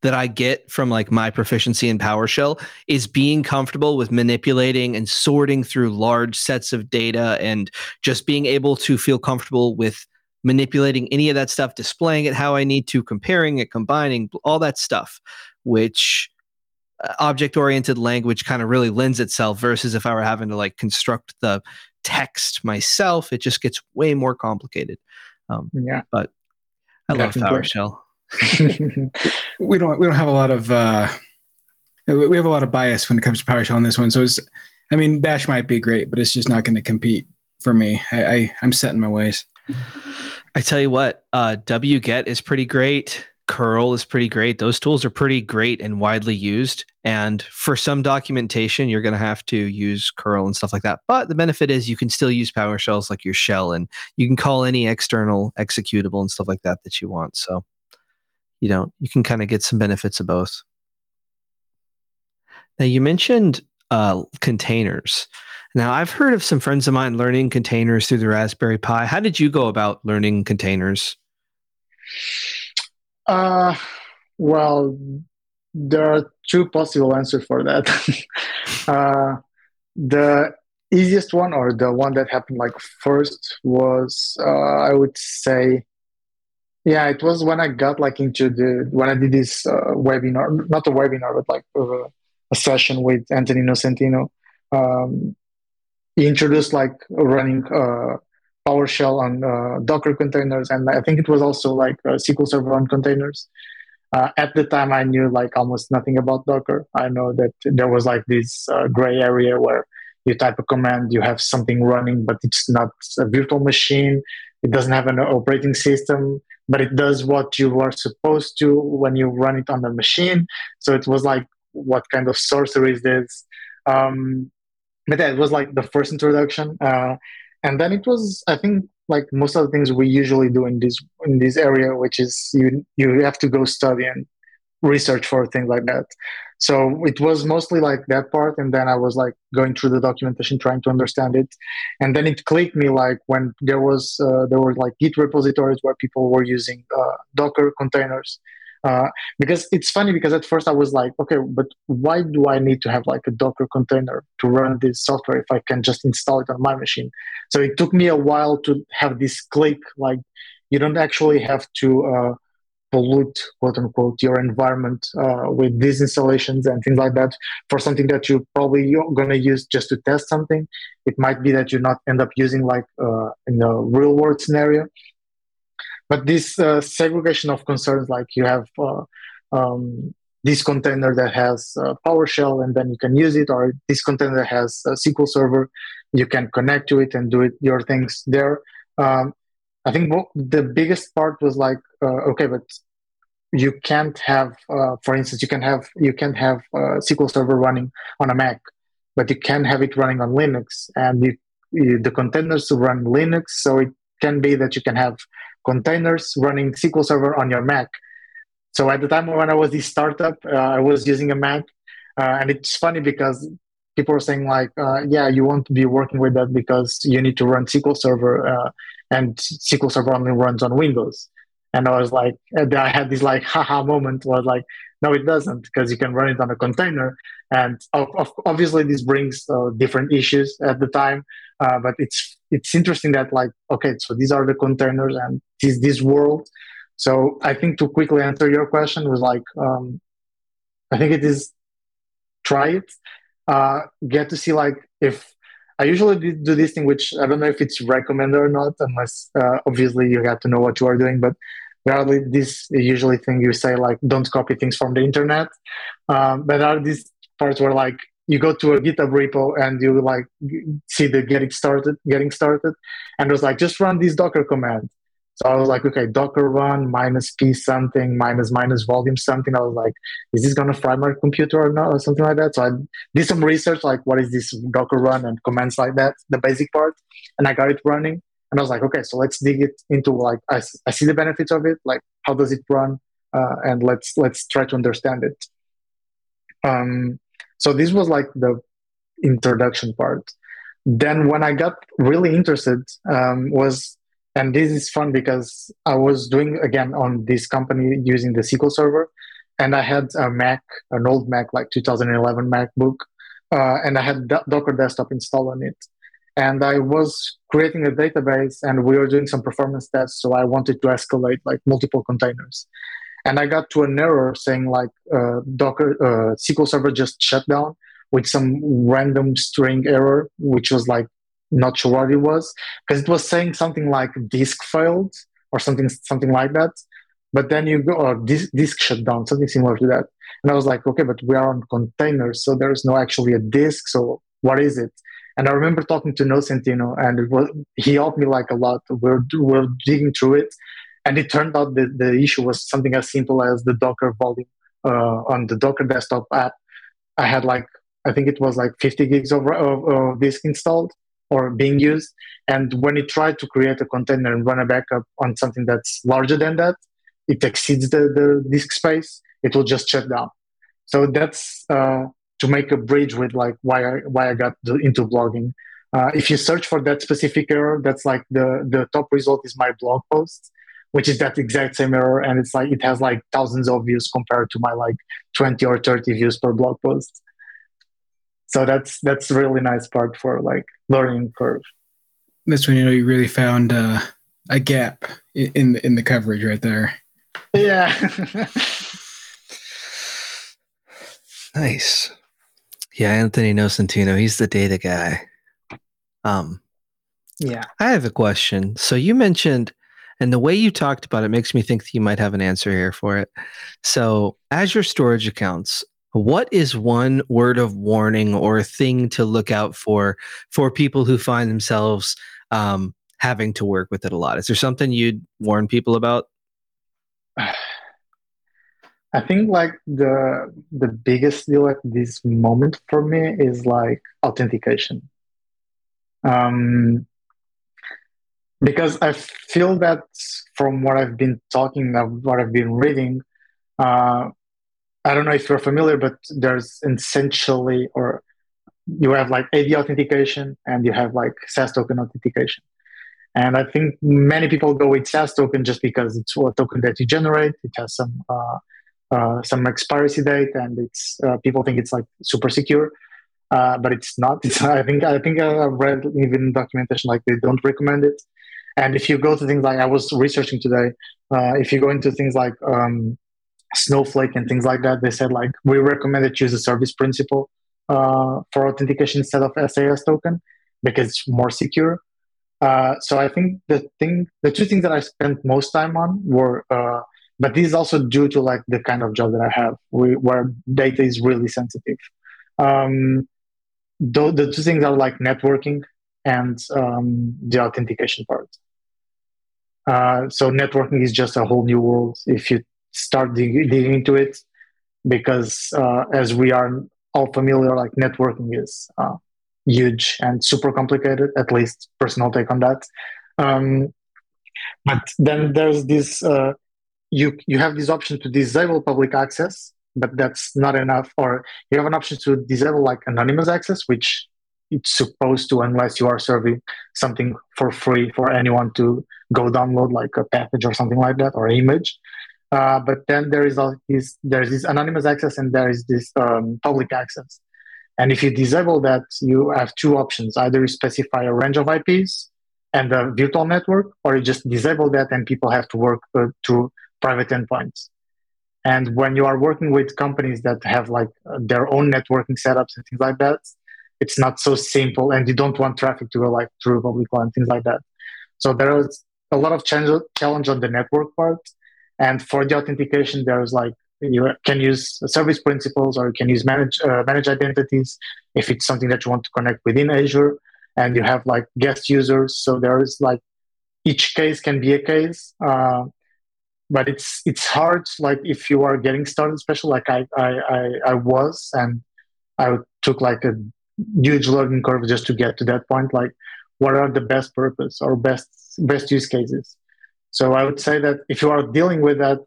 that i get from like my proficiency in powershell is being comfortable with manipulating and sorting through large sets of data and just being able to feel comfortable with manipulating any of that stuff displaying it how i need to comparing it combining all that stuff which object oriented language kind of really lends itself versus if I were having to like construct the text myself, it just gets way more complicated. Um, yeah, but I love PowerShell. we don't we don't have a lot of uh, we have a lot of bias when it comes to PowerShell on this one. So it's I mean Bash might be great, but it's just not going to compete for me. I, I I'm set in my ways. I tell you what, uh, wget is pretty great. curl is pretty great. Those tools are pretty great and widely used. And for some documentation, you're going to have to use curl and stuff like that. But the benefit is you can still use PowerShells like your shell, and you can call any external executable and stuff like that that you want. So you know you can kind of get some benefits of both. Now you mentioned uh, containers. Now I've heard of some friends of mine learning containers through the Raspberry Pi. How did you go about learning containers? Uh, well, there are two possible answers for that. uh, the easiest one, or the one that happened like first, was uh, I would say, yeah, it was when I got like into the when I did this uh, webinar, not a webinar, but like uh, a session with Anthony Nocentino. Um, he introduced like running uh, PowerShell on uh, Docker containers, and I think it was also like uh, SQL Server on containers. Uh, at the time, I knew like almost nothing about Docker. I know that there was like this uh, gray area where you type a command, you have something running, but it's not a virtual machine. It doesn't have an operating system, but it does what you were supposed to when you run it on the machine. So it was like, what kind of sorcery is this? Um, but that was like the first introduction. Uh, and then it was i think like most of the things we usually do in this in this area which is you you have to go study and research for things like that so it was mostly like that part and then i was like going through the documentation trying to understand it and then it clicked me like when there was uh, there were like git repositories where people were using uh, docker containers uh, because it's funny because at first I was like, okay, but why do I need to have like a Docker container to run this software if I can just install it on my machine? So it took me a while to have this click. Like, you don't actually have to uh, pollute, quote unquote, your environment uh, with these installations and things like that for something that you probably you're going to use just to test something. It might be that you not end up using like uh, in a real world scenario but this uh, segregation of concerns like you have uh, um, this container that has PowerShell and then you can use it, or this container that has a SQL Server, you can connect to it and do it your things there. Um, I think the biggest part was like, uh, okay, but you can't have, uh, for instance, you can have you can have uh, SQL Server running on a Mac, but you can have it running on Linux, and you, the containers run Linux, so it can be that you can have containers running SQL Server on your Mac. So at the time when I was this startup, uh, I was using a Mac, uh, and it's funny because people are saying like, uh, yeah, you won't be working with that because you need to run SQL Server, uh, and SQL Server only runs on Windows. And I was like, I had this like haha moment was like, no, it doesn't because you can run it on a container. And obviously, this brings uh, different issues at the time. Uh, but it's it's interesting that like, okay, so these are the containers and this this world. So I think to quickly answer your question was like, um, I think it is try it, uh, get to see like if I usually do this thing, which I don't know if it's recommended or not, unless uh, obviously you have to know what you are doing. But Rarely this usually thing you say like don't copy things from the internet. Um, but are these parts where like you go to a GitHub repo and you like see the getting started, getting started, and it was like just run this Docker command. So I was like, okay, Docker run minus p something minus minus volume something. I was like, is this gonna fry my computer or not or something like that? So I did some research, like what is this Docker run and commands like that, the basic part, and I got it running and I was like, okay, so let's dig it into like I, I see the benefits of it, like how does it run, uh, and let's let's try to understand it. Um, so this was like the introduction part. Then when I got really interested um, was, and this is fun because I was doing again on this company using the SQL Server, and I had a Mac, an old Mac, like 2011 MacBook, uh, and I had Docker Desktop installed on it and I was creating a database and we were doing some performance tests. So I wanted to escalate like multiple containers. And I got to an error saying like uh, Docker uh, SQL Server just shut down with some random string error, which was like not sure what it was because it was saying something like disk failed or something something like that. But then you go or disk, disk shut down, something similar to that. And I was like, okay, but we are on containers, so there is no actually a disk. So what is it? And I remember talking to No Nocentino, and it was he helped me like a lot. We're we're digging through it, and it turned out that the issue was something as simple as the Docker volume uh, on the Docker desktop app. I had like I think it was like 50 gigs of, of, of disk installed or being used, and when it tried to create a container and run a backup on something that's larger than that, it exceeds the, the disk space. It will just shut down. So that's uh, to make a bridge with like why I why I got into blogging. Uh, if you search for that specific error, that's like the the top result is my blog post, which is that exact same error, and it's like it has like thousands of views compared to my like twenty or thirty views per blog post. So that's that's really nice part for like learning curve. That's when you know you really found uh, a gap in in the coverage right there. Yeah. nice. Yeah, Anthony Nocentino, he's the data guy. Um, yeah. I have a question. So you mentioned, and the way you talked about it makes me think that you might have an answer here for it. So Azure storage accounts, what is one word of warning or thing to look out for for people who find themselves um, having to work with it a lot? Is there something you'd warn people about? I think like the the biggest deal at this moment for me is like authentication. Um, because I feel that from what I've been talking, what I've been reading, uh, I don't know if you're familiar, but there's essentially, or you have like AD authentication and you have like SAS token authentication. And I think many people go with SAS token just because it's a token that you generate. It has some uh, uh, some expiry date, and it's uh, people think it's like super secure, uh, but it's not. It's, I think I think I've read even documentation like they don't recommend it. And if you go to things like I was researching today, uh, if you go into things like um, Snowflake and things like that, they said like we recommend that you use a service principal uh, for authentication instead of SAS token because it's more secure. Uh, so I think the thing, the two things that I spent most time on were but this is also due to like the kind of job that I have, where data is really sensitive. Um, the, the two things are like networking and um, the authentication part. Uh, so networking is just a whole new world if you start digging, into it, because uh, as we are all familiar, like networking is uh, huge and super complicated. At least personal take on that. Um, but then there's this uh, you you have this option to disable public access, but that's not enough. Or you have an option to disable like anonymous access, which it's supposed to unless you are serving something for free for anyone to go download like a package or something like that or image. Uh, but then there is this there's this anonymous access and there is this um, public access. And if you disable that, you have two options: either you specify a range of IPs and the virtual network, or you just disable that and people have to work uh, through private endpoints. And when you are working with companies that have like their own networking setups and things like that, it's not so simple, and you don't want traffic to go like through public and things like that. So there is a lot of challenge on the network part, and for the authentication, there's like you can use service principals or you can use manage uh, manage identities if it's something that you want to connect within Azure and you have like guest users. So there is like each case can be a case, uh, but it's it's hard. Like if you are getting started, especially like I I I, I was, and I took like a huge learning curve just to get to that point. Like what are the best purpose or best best use cases? So I would say that if you are dealing with that,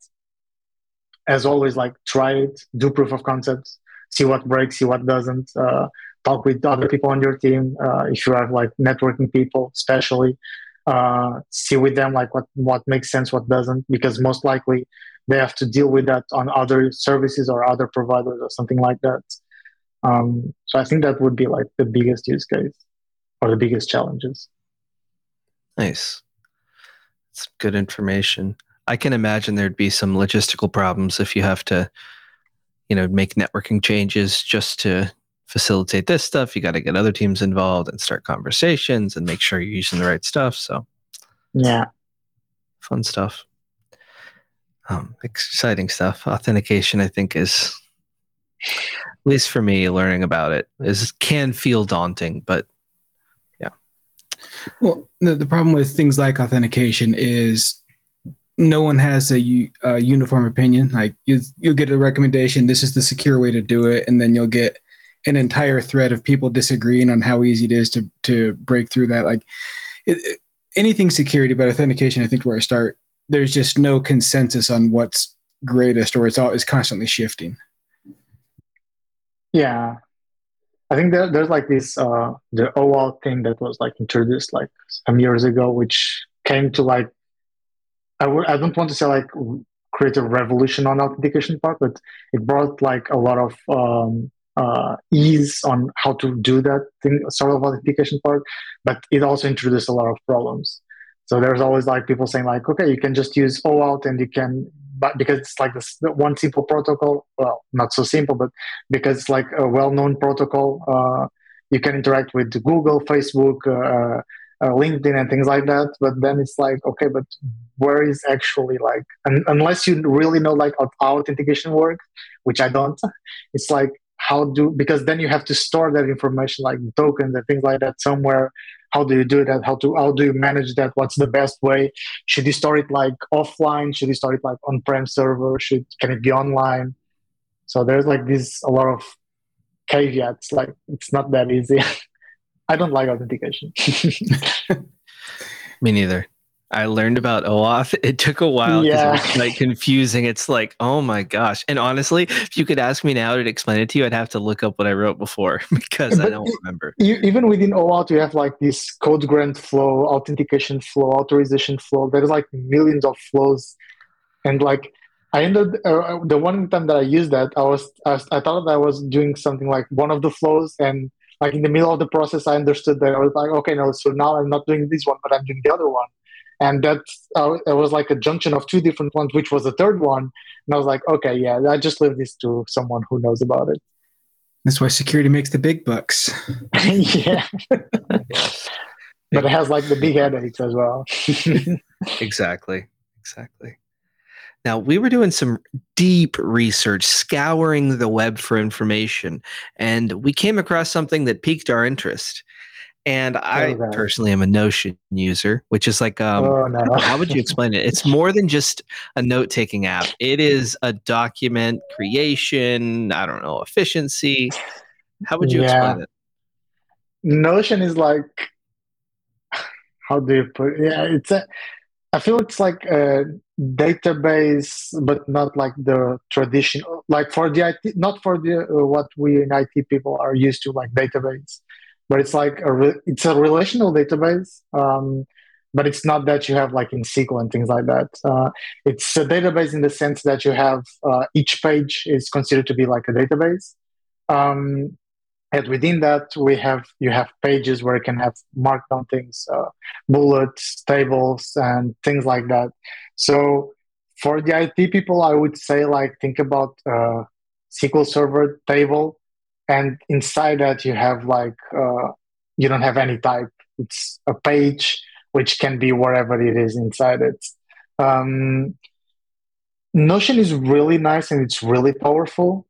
as always, like try it, do proof of concepts, see what breaks, see what doesn't. Uh, talk with other people on your team uh, if you have like networking people especially uh, see with them like what what makes sense what doesn't because most likely they have to deal with that on other services or other providers or something like that um, so i think that would be like the biggest use case or the biggest challenges nice it's good information i can imagine there'd be some logistical problems if you have to you know make networking changes just to facilitate this stuff, you got to get other teams involved and start conversations and make sure you're using the right stuff. So, yeah, fun stuff. Um, exciting stuff. Authentication, I think, is at least for me, learning about it is can feel daunting, but yeah. Well, the, the problem with things like authentication is no one has a, a uniform opinion. Like you, you'll get a recommendation. This is the secure way to do it, and then you'll get an entire thread of people disagreeing on how easy it is to to break through that. Like it, anything security, but authentication, I think where I start, there's just no consensus on what's greatest, or it's all is constantly shifting. Yeah, I think there, there's like this uh, the OAuth thing that was like introduced like some years ago, which came to like I w- I don't want to say like create a revolution on authentication part, but it brought like a lot of um, uh, ease on how to do that thing, sort of authentication part, but it also introduced a lot of problems. So there's always like people saying like, okay, you can just use OAuth and you can, but because it's like this one simple protocol, well, not so simple, but because it's like a well-known protocol, uh, you can interact with Google, Facebook, uh, uh, LinkedIn, and things like that. But then it's like, okay, but where is actually like, un- unless you really know like how authentication works, which I don't, it's like how do because then you have to store that information like tokens and things like that somewhere how do you do that? How to how do you manage that? What's the best way? Should you store it like offline? Should you store it like on-prem server? Should can it be online? So there's like this a lot of caveats like it's not that easy. I don't like authentication. Me neither I learned about OAuth. It took a while because yeah. it was like confusing. It's like, oh my gosh. And honestly, if you could ask me now to explain it to you, I'd have to look up what I wrote before because but I don't remember. You, even within OAuth, you have like this code grant flow, authentication flow, authorization flow. There's like millions of flows. And like, I ended uh, uh the one time that I used that, I was, I was I thought that I was doing something like one of the flows and like in the middle of the process, I understood that I was like, okay, no, so now I'm not doing this one, but I'm doing the other one and that uh, it was like a junction of two different ones which was the third one. And i was like okay yeah i just leave this to someone who knows about it. That's why security makes the big bucks. Yeah. But it has like the big headaches as well. Exactly. Exactly. Now, we were doing some deep research, scouring the web for information, and we came across something that piqued our interest. And I personally am a Notion user, which is like, um, oh no. how would you explain it? It's more than just a note taking app, it is a document creation, I don't know, efficiency. How would you Yeah. explain it? Notion is like how do you put it? Yeah, it's a I feel it's like a database, but not like the traditional, like for the IT, not for the uh, what we in IT people are used to, like database, but it's like a re- it's a relational database. Um, but it's not that you have like in SQL and things like that. Uh, it's a database in the sense that you have uh, each page is considered to be like a database. Um, and within that we have you have pages where you can have markdown things uh, bullets tables and things like that so for the it people i would say like think about uh, sql server table and inside that you have like uh, you don't have any type. It's a page which can be wherever it is inside it. Um, notion is really nice and it's really powerful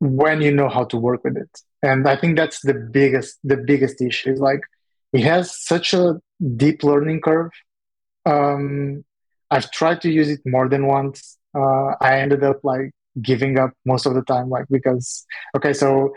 when you know how to work with it. And i think that's the biggest the biggest issue. Is like it has such a deep learning curve. Um, i've tried to use it more than once. Uh, i ended up like giving up most of the time like because okay so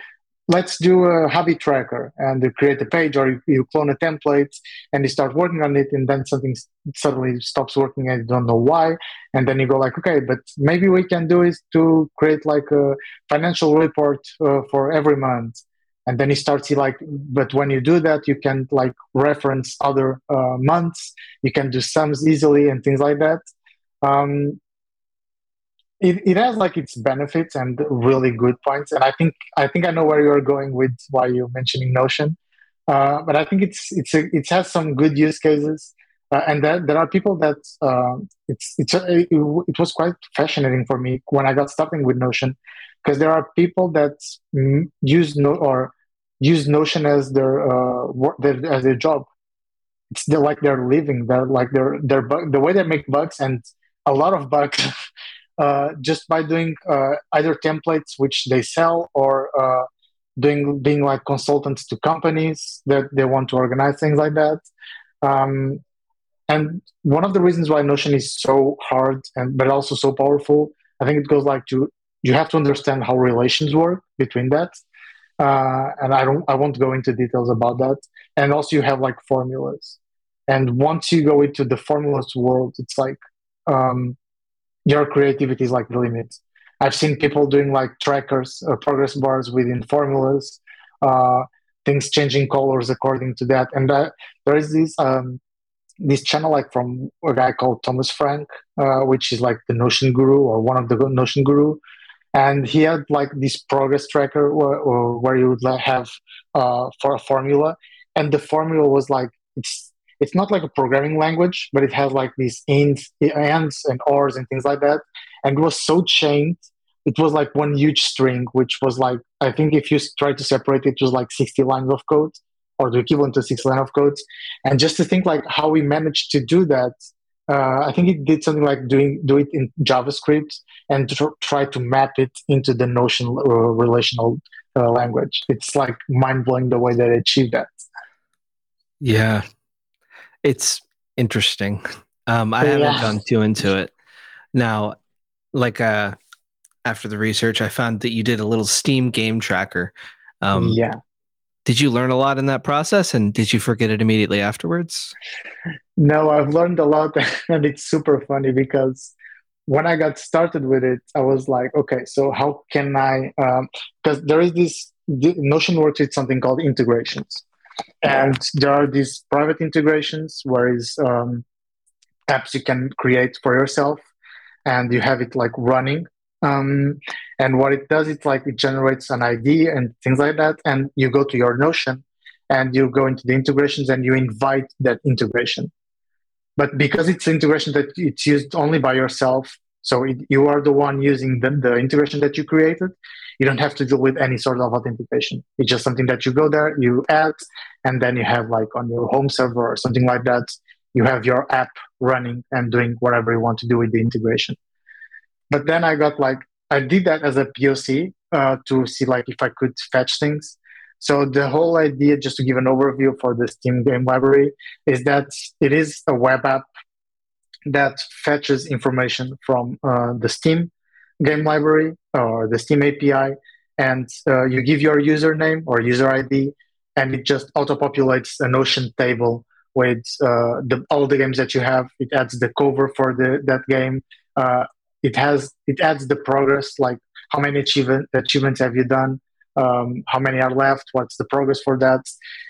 let's do a hobby tracker and you create a page or you, you clone a template and you start working on it and then something suddenly stops working and you don't know why. And then you go like okay but maybe we can do is to create like a financial report uh, for every month. And then you start see like but when you do that you can like reference other uh, months. You can do sums easily and things like that. Um, it, it has like its benefits and really good points and i think i think i know where you're going with why you're mentioning notion. Uh, but i think it's it's a, it has some good use cases uh, and that there are people that uh, it's it's a, it, it was quite fascinating for me when i got starting with notion because there are people that use no or use notion as their uh work their, as their job. It's like they're living they're like they're they're bu- the way they make bugs and a lot of bugs uh, just by doing uh, either templates which they sell or uh, doing being like consultants to companies that they want to organize things like that. Um, and one of the reasons why notion is so hard and but also so powerful i think it goes like to you have to understand how relations work between that. Uh, and i don't i won't go into details about that. And also you have like formulas. And once you go into the formulas world it's like um, your creativity is like the limit i've seen people doing like trackers or progress bars within formulas uh, things changing colors according to that. And uh, there is this um, this channel like from a guy called thomas frank uh, which is like the notion guru or one of the notion guru. And he had like this progress tracker where, where you would like have uh, for a formula. And the formula was like it's it's not like a programming language but it has like these ands and ors and things like that and it was so chained it was like one huge string which was like i think if you try to separate it, it was like 60 lines of code or the equivalent to six lines of code and just to think like how we managed to do that uh, I think it did something like doing do it in JavaScript and tr- try to map it into the Notion uh, relational uh, language. It's like mind blowing the way that they achieved that. Yeah, it's interesting. Um, I haven't gone too into it. Now, like uh, after the research, I found that you did a little Steam game tracker. Um, yeah. Did you learn a lot in that process, and did you forget it immediately afterwards? No, I've learned a lot, and it's super funny because when I got started with it, I was like, okay, so how can I? Because there is this the Notion works with something called integrations, and there are these private integrations where um, apps you can create for yourself, and you have it like running. Um, and what it does, it's like it generates an ID and things like that, and you go to your Notion, and you go into the integrations and you invite that integration but because it's integration that it's used only by yourself so it, you are the one using the, the integration that you created you don't have to deal with any sort of authentication. It's just something that you go there you add and then you have like on your home server or something like that you have your app running and doing whatever you want to do with the integration. But then I got like I did that as a POC uh, to see like if I could fetch things. So the whole idea, just to give an overview for the Steam game library, is that it is a web app that fetches information from uh, the Steam game library or the Steam API, and uh, you give your username or user ID, and it just auto populates a Notion table with uh, the, all the games that you have. It adds the cover for the that game. Uh, it has it adds the progress, like how many achievement, achievements have you done, um, how many are left, what's the progress for that,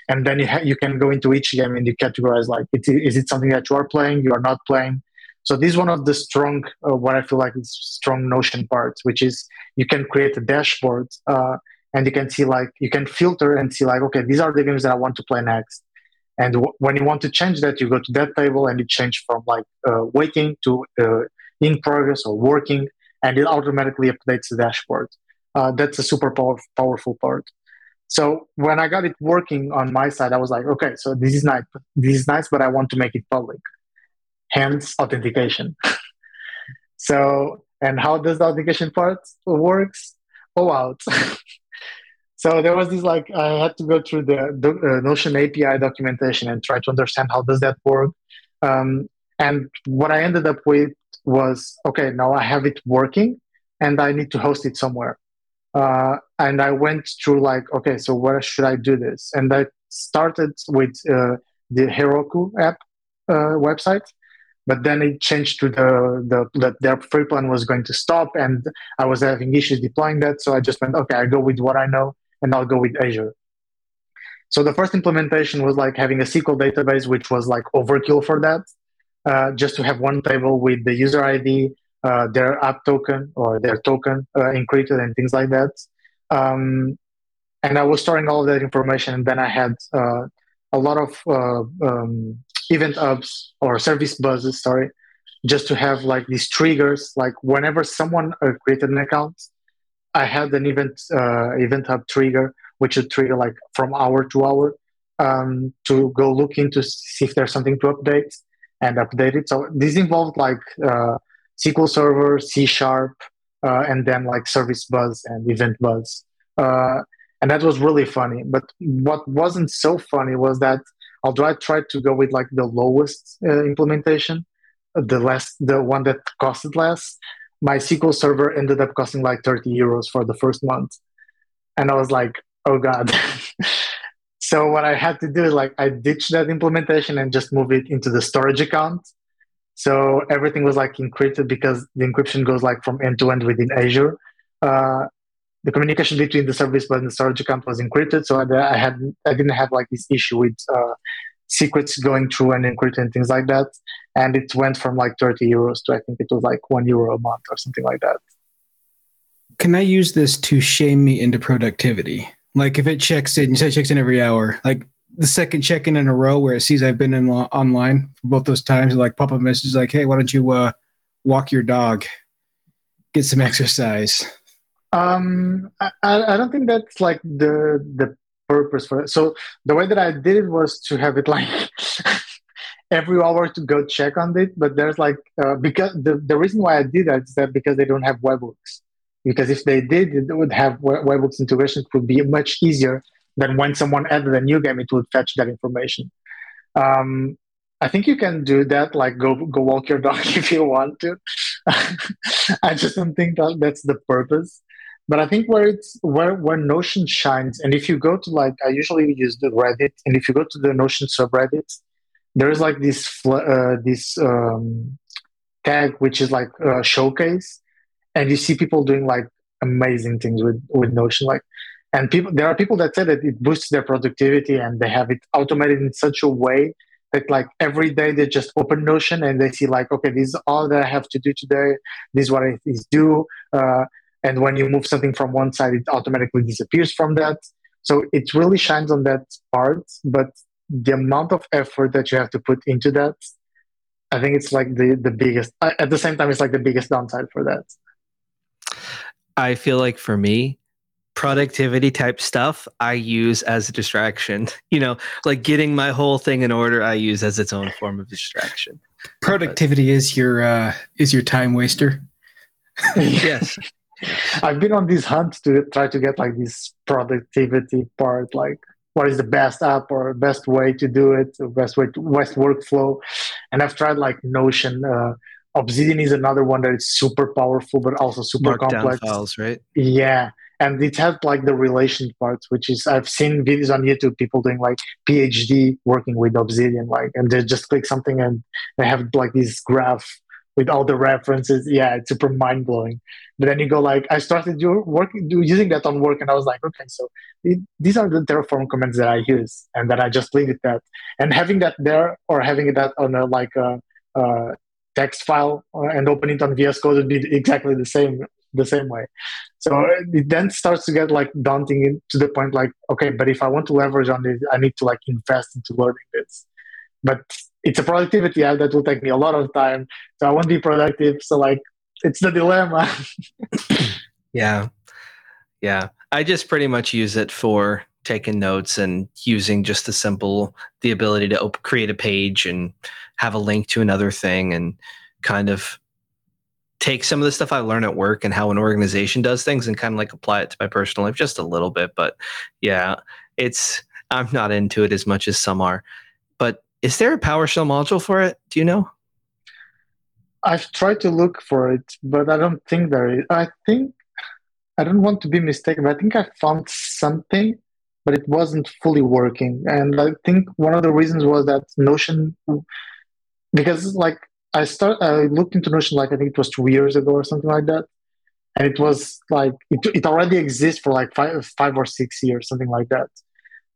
and then you ha- you can go into each game and you categorize like it, is it something that you are playing, you are not playing. So this is one of the strong, uh, what I feel like is strong Notion parts, which is you can create a dashboard uh, and you can see like you can filter and see like okay these are the games that I want to play next. And w- when you want to change that, you go to that table and it change from like uh, waiting to uh, in progress or working, and it automatically updates the dashboard. Uh, that's a super power- powerful part. So when I got it working on my side, I was like, okay, so this is nice, this is nice, but I want to make it public. Hence authentication. so and how does the authentication part works? Oh out. so there was this like I had to go through the, the uh, Notion API documentation and try to understand how does that work. Um, and what I ended up with was okay, now I have it working and I need to host it somewhere. Uh, and I went through like, okay, so where should I do this? And I started with uh, the Heroku app uh, website, but then it changed to the, the that their free plan was going to stop, and I was having issues deploying that. So I just went, okay, I go with what I know, and I'll go with Azure. So the first implementation was like having a SQL database, which was like overkill for that. Uh, just to have one table with the user ID, uh, their app token or their token uh, encrypted and things like that. Um, and I was storing all that information, and then I had uh, a lot of uh, um, event hubs or service buses, sorry, just to have like these triggers. Like whenever someone created an account, I had an event uh, event hub trigger, which would trigger like from hour to hour um, to go look into see if there's something to update and update it. So this involved like uh, SQL Server, C Sharp, uh, and then like Service Bus and Event Buzz. Uh, and that was really funny. But what wasn't so funny was that I tried to go with like the lowest uh, implementation, the less, the one that costed less, my SQL Server ended up costing like 30 euros for the first month. And I was like, oh God. So what I had to do is like I ditched that implementation and just move it into the storage account. So everything was like encrypted because the encryption goes like from end to end within Azure. Uh, the communication between the service bus and the storage account was encrypted, so I, had I didn't have like this issue with uh, secrets going through and encrypting and things like that. And it went from like 30 euros to I think it was like one euro a month or something like that. Can I use this to shame me into productivity? Like if it checks in, you said it checks in every hour. Like the second check in in a row where it sees I've been in lo- online for both those times, like pop up messages like, "Hey, why don't you uh, walk your dog, get some exercise?" Um, I, I don't think that's like the the purpose for it. So the way that I did it was to have it like every hour to go check on it. But there's like uh, because the the reason why I did that is that because they don't have webhooks because if they did, it would have webhooks integration. It would be much easier than when someone added a new game, it would fetch that information. Um, I think you can do that, like go go walk your dog if you want to. I just don't think that that's the purpose. But I think where it's where where Notion shines, and if you go to like I usually use the Reddit, and if you go to the Notion subreddit, there is like this uh, this um, tag which is like a showcase, and you see people doing like amazing things with with Notion, like and people there are people that say that it boosts their productivity and they have it automated in such a way that like every day they just open Notion and they see like okay this is all that I have to do today. This is what I is due. Uh, and when you move something from one side, it automatically disappears from that. So it really shines on that part, but the amount of effort that you have to put into that, I think it's like the the biggest. At the same time, it's like the biggest downside for that. I feel like for me, productivity type stuff I use as a distraction. You know, like getting my whole thing in order, I use as its own form of distraction. Productivity but, is your uh, is your time waster. yes. I've been on this hunt to try to get like this productivity part, like what is the best app or best way to do it, the best way to best workflow. And I've tried like Notion. Uh, Obsidian is another one that is super powerful, but also super Markdown complex. files, right? Yeah. And it has like the relation parts, which is I've seen videos on YouTube, people doing like PhD working with Obsidian, like, and they just click something and they have like this graph with all the references. Yeah, it's super mind blowing. But then you go like, I started do, work, do, using that on work, and I was like, okay, so it, these are the Terraform commands that I use, and then I just it that. And having that there, or having that on a like a, a text file uh, and open it on VS Code would be exactly the same the same way. So it then starts to get like daunting to the point like, okay, but if I want to leverage on this, I need to like invest into learning this. But it's a productivity app that will take me a lot of time. So I won't be productive. So like it's the dilemma. yeah. Yeah. I just pretty much use it for taking notes and using just the simple the ability to op- create a page and have a link to another thing and kind of take some of the stuff I learn at work and how an organization does things and kind of like apply it to my personal life just a little bit. But yeah, it's I'm not into it as much as some are. Is there a PowerShell module for it? Do you know? I've tried to look for it, but I don't think there is. I think I don't want to be mistaken, but I think I found something, but it wasn't fully working. And I think one of the reasons was that Notion, because like I start, I looked into Notion like I think it was two years ago or something like that, and it was like it, it already exists for like five five or six years, something like that.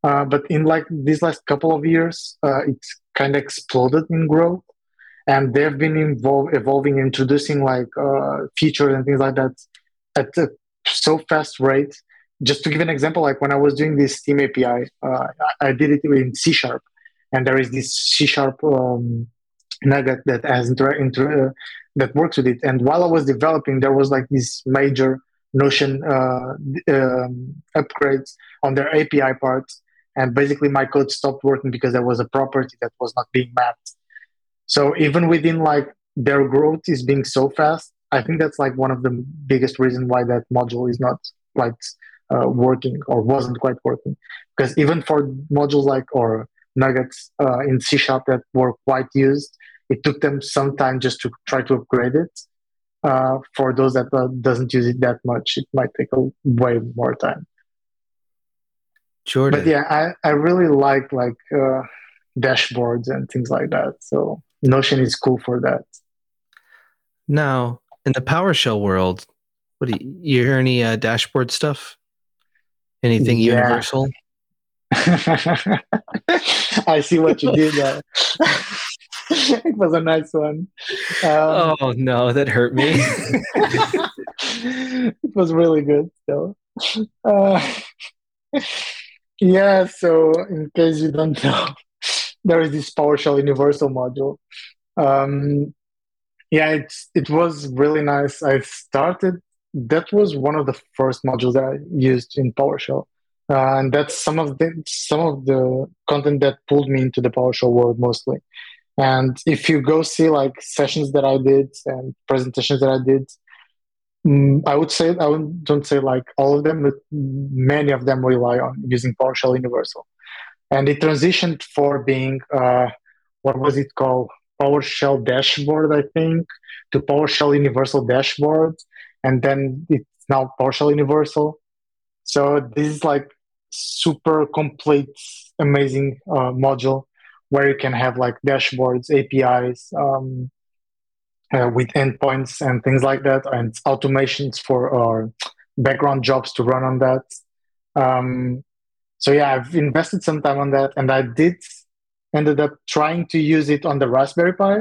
Uh, but in like these last couple of years, uh, it's kind of exploded in growth, and they've been involved, evolving, introducing like uh, features and things like that at a so fast rate. Just to give an example, like when I was doing this Steam API, uh, I, did it in C sharp, and there is this C sharp um, NuGet that has inter- inter- uh, that works with it. And while I was developing, there was like this major Notion uh, um, upgrades on their API part and basically my code stopped working because there was a property that was not being mapped. So even within like their growth is being so fast i think that's like one of the biggest reasons why that module is not quite uh, working or wasn't quite working. Because even for modules like or NuGets uh, in c sharp that were quite used it took them some time just to try to upgrade it. Uh, for those that uh, doesn't use it that much it might take a way more time Jordan. But yeah, I, I really like like uh, dashboards and things like that. So Notion is cool for that. Now, in the PowerShell world, what do you, you hear any uh, dashboard stuff? Anything yeah. universal? I see what you did there. it was a nice one. Um, oh no, that hurt me. it was really good. So, uh, yeah, so in case you don't know, there is this PowerShell Universal module. Um, yeah, it's it was really nice. I started. That was one of the first modules that I used in PowerShell, uh, and that's some of the some of the content that pulled me into the PowerShell world mostly. And if you go see like sessions that I did and presentations that I did, I would say I would, don't say like all of them, but many of them rely on using PowerShell Universal, and it transitioned for being uh, what was it called PowerShell Dashboard, I think, to PowerShell Universal Dashboard, and then it's now PowerShell Universal. So this is like super complete, amazing uh, module where you can have like dashboards, APIs, um, uh, with endpoints and things like that, and automations for our background jobs to run on that. Um, so yeah, I've invested some time on that, and I did ended up trying to use it on the Raspberry Pi,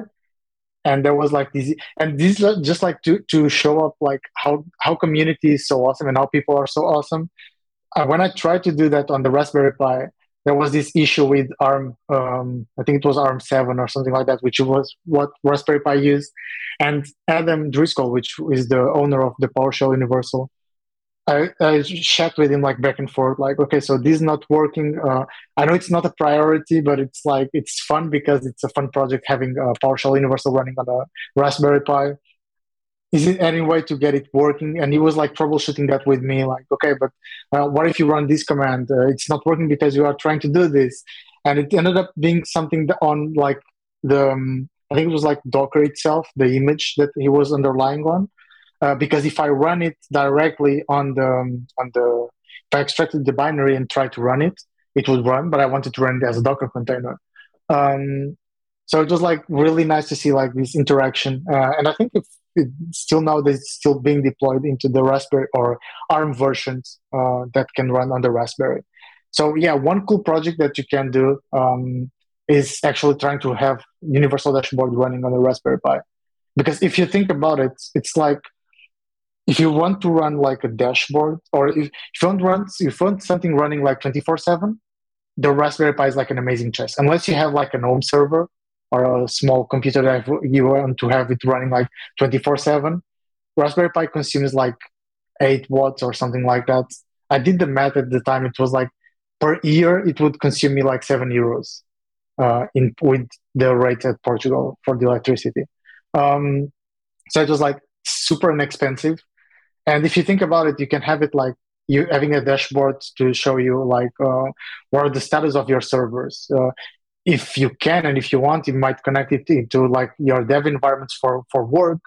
and there was like this, and this just like to to show up like how how community is so awesome and how people are so awesome. Uh, when I tried to do that on the Raspberry Pi, there was this issue with ARM. Um, I think it was ARM seven or something like that, which was what Raspberry Pi used. And Adam Driscoll, which is the owner of the PowerShell Universal, I, I chat with him like back and forth, like, okay, so this is not working. Uh, I know it's not a priority, but it's like it's fun because it's a fun project having a PowerShell Universal running on a Raspberry Pi. Is it any way to get it working? And he was like troubleshooting that with me, like, okay, but uh, what if you run this command? Uh, it's not working because you are trying to do this. And it ended up being something on like the, um, I think it was like Docker itself, the image that he was underlying on. Uh, because if I run it directly on the, um, on the, if I extracted the binary and tried to run it, it would run, but I wanted to run it as a Docker container. Um, so it was like really nice to see like this interaction. Uh, and I think if still nowadays still being deployed into the Raspberry or ARM versions uh, that can run on the Raspberry. So yeah, one cool project that you can do um, is actually trying to have universal dashboard running on the Raspberry Pi. Because if you think about it, it's like if you want to run like a dashboard or if, if you want run if you want something running like 24-7, the Raspberry Pi is like an amazing choice. Unless you have like an home server or a small computer that you want to have it running like 24 7 raspberry pi consumes like 8 watts or something like that. I did the math at the time it was like per year it would consume me like 7 euros uh, in with the rate at portugal for the electricity. Um, so it was like super inexpensive. And if you think about it you can have it like you having a dashboard to show you like uh, what are the status of your servers uh, if you can and if you want, you might connect it into like your dev environments for for work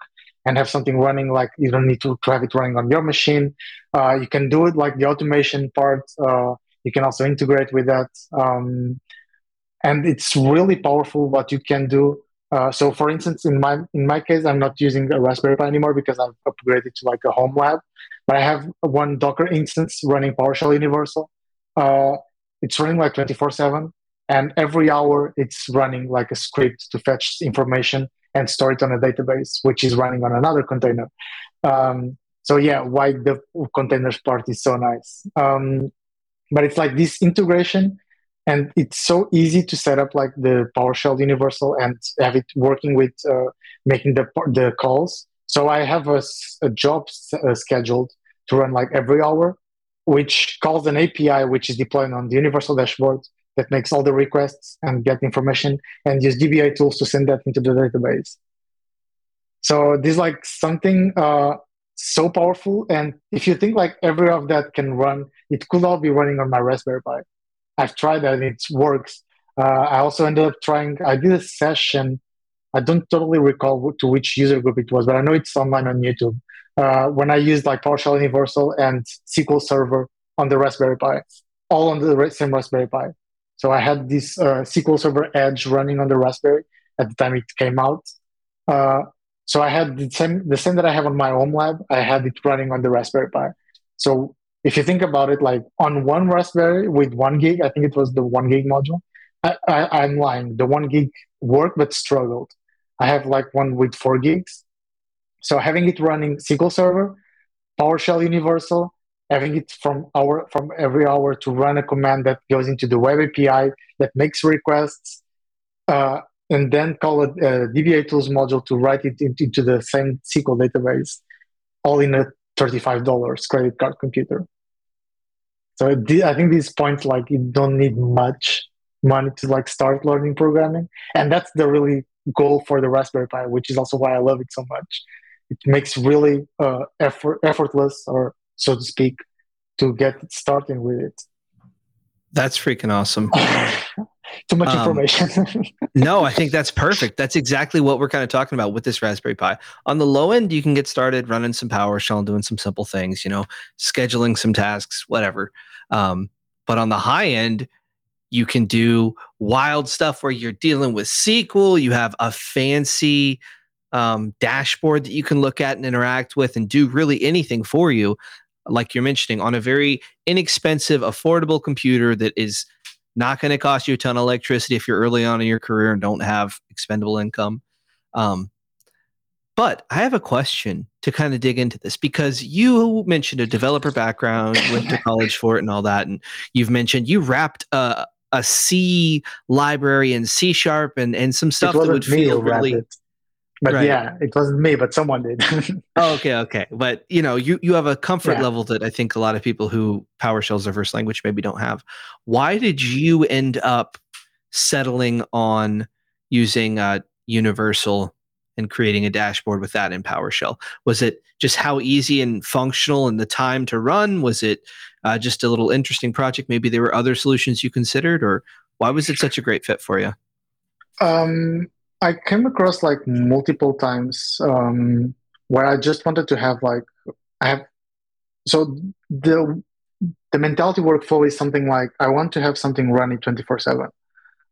and have something running. Like you don't need to, have it running on your machine. Uh, you can do it like the automation part. Uh, you can also integrate with that, um, and it's really powerful what you can do. Uh, so, for instance, in my in my case, I'm not using a Raspberry Pi anymore because I've upgraded to like a home lab. But I have one Docker instance running PowerShell Universal. Uh, it's running like 24 seven and every hour it's running like a script to fetch information and store it on a database which is running on another container. Um, so yeah why the containers part is so nice. Um, but it's like this integration and it's so easy to set up like the powershell universal and have it working with uh, making the, the calls. So i have a, a job uh, scheduled to run like every hour which calls an api which is deployed on the universal dashboard that makes all the requests and get information and use dbatools to send that into the database. So this is like something uh, so powerful. And if you think like every of that can run, it could all be running on my Raspberry Pi. I've tried that and it works. Uh, I also ended up trying, I did a session. I don't totally recall to which user group it was, but I know it's online on YouTube. Uh, when I used like PowerShell Universal and SQL Server on the Raspberry Pi, all on the same Raspberry Pi. So I had this uh, SQL Server Edge running on the Raspberry at the time it came out. Uh, so I had the same the same that I have on my home lab. I had it running on the Raspberry Pi. So if you think about it, like on one Raspberry with one gig, I think it was the one gig module. I, I, I'm lying. The one gig worked but struggled. I have like one with four gigs. So having it running SQL Server, PowerShell Universal, having it from hour from every hour to run a command that goes into the web API that makes requests, uh, and then call it a dbatools module to write it into, the same SQL database, all in a $35 credit card computer. So I think this point, like you don't need much money to like start learning programming, and that's the really goal for the Raspberry Pi, which is also why I love it so much. It makes really uh, effort effortless or so to speak, to get starting with it. That's freaking awesome. Too much um, information. no, I think that's perfect. That's exactly what we're kind of talking about with this Raspberry Pi. On the low end, you can get started running some PowerShell and doing some simple things, you know, scheduling some tasks, whatever. Um, but on the high end, you can do wild stuff where you're dealing with SQL. You have a fancy um, dashboard that you can look at and interact with and do really anything for you like you're mentioning, on a very inexpensive, affordable computer that is not going to cost you a ton of electricity if you're early on in your career and don't have expendable income. Um, but I have a question to kind of dig into this because you mentioned a developer background, went to college for it, and all that, and you've mentioned you wrapped a, a C library in C sharp and and some stuff that would feel really. It. But right. yeah, it wasn't me, but someone did. oh, okay, okay. But you know, you you have a comfort yeah. level that I think a lot of people who PowerShell is their first language maybe don't have. Why did you end up settling on using uh, Universal and creating a dashboard with that in PowerShell? Was it just how easy and functional and the time to run? Was it uh, just a little interesting project? Maybe there were other solutions you considered, or why was it such a great fit for you? Um, I came across like multiple times um, where I just wanted to have like I have so the the mentality workflow is something like I want to have something running 24 7.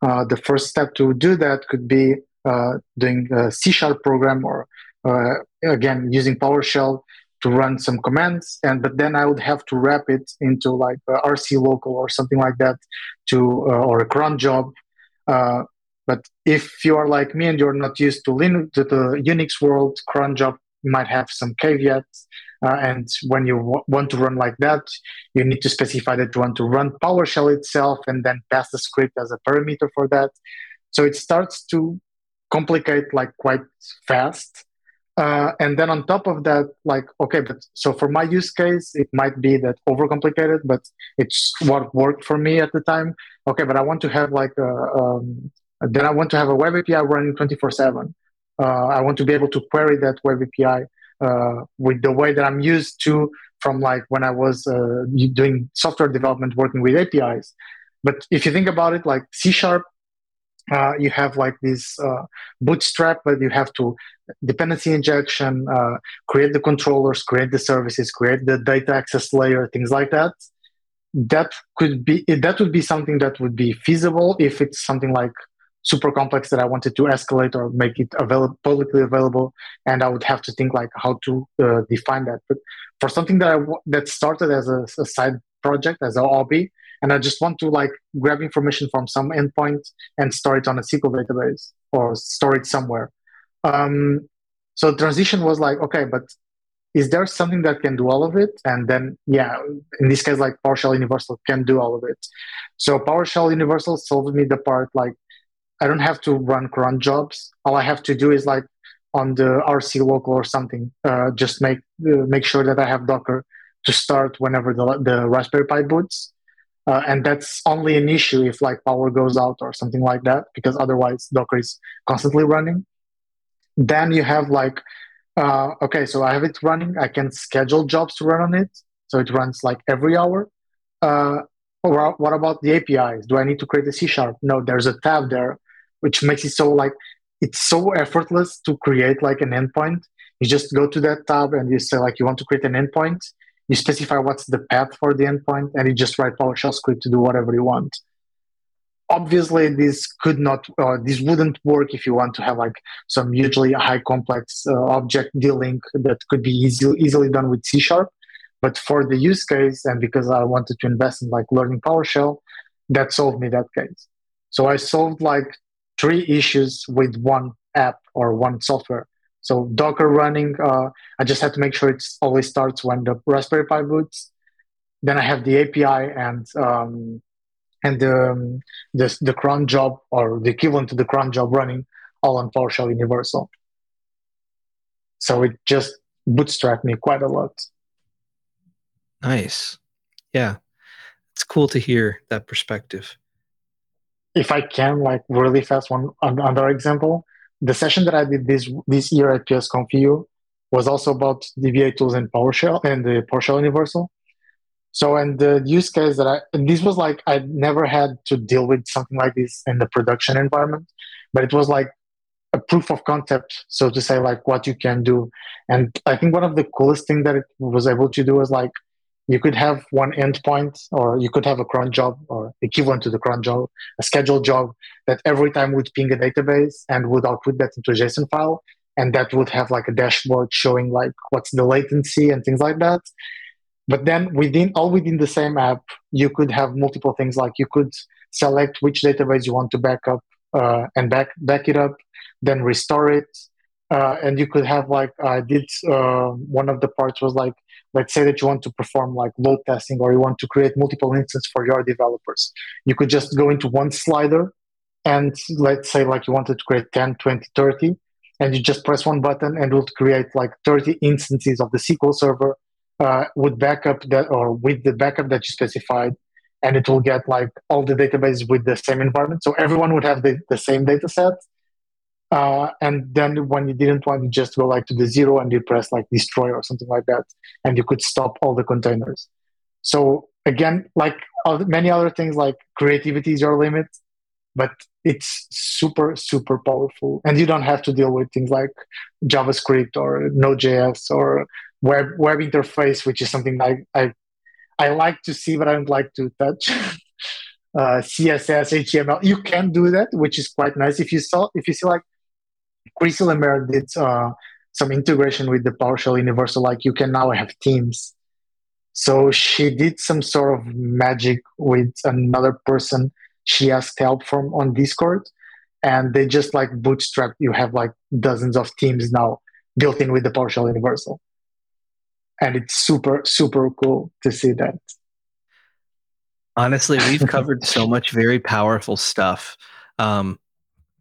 Uh, the first step to do that could be uh, doing a C sharp program or uh, again using PowerShell to run some commands and but then I would have to wrap it into like rc.local or something like that to uh, or a cron job. Uh, but if you are like me and you're not used to Linux, to the Unix world, cron job might have some caveats. Uh, and when you w- want to run like that, you need to specify that you want to run PowerShell itself and then pass the script as a parameter for that. So it starts to complicate like quite fast. Uh, and then on top of that, like, okay, but so for my use case, it might be that overcomplicated, but it's what worked for me at the time. Okay, but I want to have like a, um, then I want to have a web API running 24 7. Uh, I want to be able to query that web API uh, with the way that I'm used to from like when I was uh, doing software development working with APIs. But if you think about it, like C sharp, uh, you have like this uh, bootstrap, but you have to dependency injection, uh, create the controllers, create the services, create the data access layer, things like that. That could be that would be something that would be feasible if it's something like super complex that I wanted to escalate or make it available publicly available, and I would have to think like how to uh, define that. But for something that I that started as a, a, side project as a hobby, and I just want to like grab information from some endpoint and store it on a SQL database or store it somewhere. Um, so transition was like okay, but is there something that can do all of it? And then, yeah, in this case, like PowerShell Universal can do all of it. So PowerShell Universal solved me the part like I don't have to run cron jobs. All I have to do is like on the rc.local or something, uh, just make uh, make sure that I have Docker to start whenever the, the Raspberry Pi boots. Uh, and that's only an issue if like power goes out or something like that, because otherwise Docker is constantly running. Then you have like, uh, okay, so I have it running. I can schedule jobs to run on it, so it runs like every hour. Uh, or what about the APIs? Do I need to create a C sharp? No, there's a tab there which makes it so like it's so effortless to create like an endpoint. You just go to that tab and you say like you want to create an endpoint. You specify what's the path for the endpoint, and you just write PowerShell script to do whatever you want. Obviously, this could not, uh, this wouldn't work if you want to have like some hugely high complex uh, object dealing that could be easy, easily done with C sharp. But for the use case, and because I wanted to invest in like learning PowerShell, that solved me that case. So I solved like three issues with one app or one software. So Docker running, uh, I just have to make sure it always starts when the Raspberry Pi boots. Then I have the API and um, and the, um, the the cron job or the equivalent to the cron job running all on PowerShell Universal. So it just bootstrapped me quite a lot. Nice, yeah, it's cool to hear that perspective if I can, like really fast, one another example. The session that I did this this year at PSConf was also about dbatools and PowerShell and the PowerShell Universal. So, and the use case that I, this was like, I never had to deal with something like this in the production environment, but it was like a proof of concept, so to say, like what you can do. And I think one of the coolest thing that it was able to do was like you could have one endpoint or you could have a cron job or equivalent to the cron job, a scheduled job that every time would ping a database and would output that into a JSON file. And that would have like a dashboard showing like what's the latency and things like that. But then within all within the same app, you could have multiple things like you could select which database you want to back up uh, and back back it up, then restore it. Uh, and you could have like I did uh, one of the parts was like let's say that you want to perform like load testing or you want to create multiple instances for your developers. You could just go into one slider and let's say like you wanted to create 10 20 30 and you just press one button and it will create like 30 instances of the sql server uh, with backup that or with the backup that you specified and it will get like all the databases with the same environment. So everyone would have the, the same data set Uh, and then when you didn't want, you just go like to the zero and you press like destroy or something like that, and you could stop all the containers. So again, like many other things, like creativity is your limit, but it's super super powerful, and you don't have to deal with things like JavaScript or Node.js or web web interface, which is something I I, I like to see, but I don't like to touch. uh, CSS, HTML, you can do that, which is quite nice. If you saw, if you see like Chris LeMaire did uh, some integration with the PowerShell Universal, like you can now have teams. So she did some sort of magic with another person. She asked help from on Discord, and they just like bootstrap. You have like dozens of teams now built in with the PowerShell Universal, and it's super super cool to see that. Honestly, we've covered so much very powerful stuff. Um,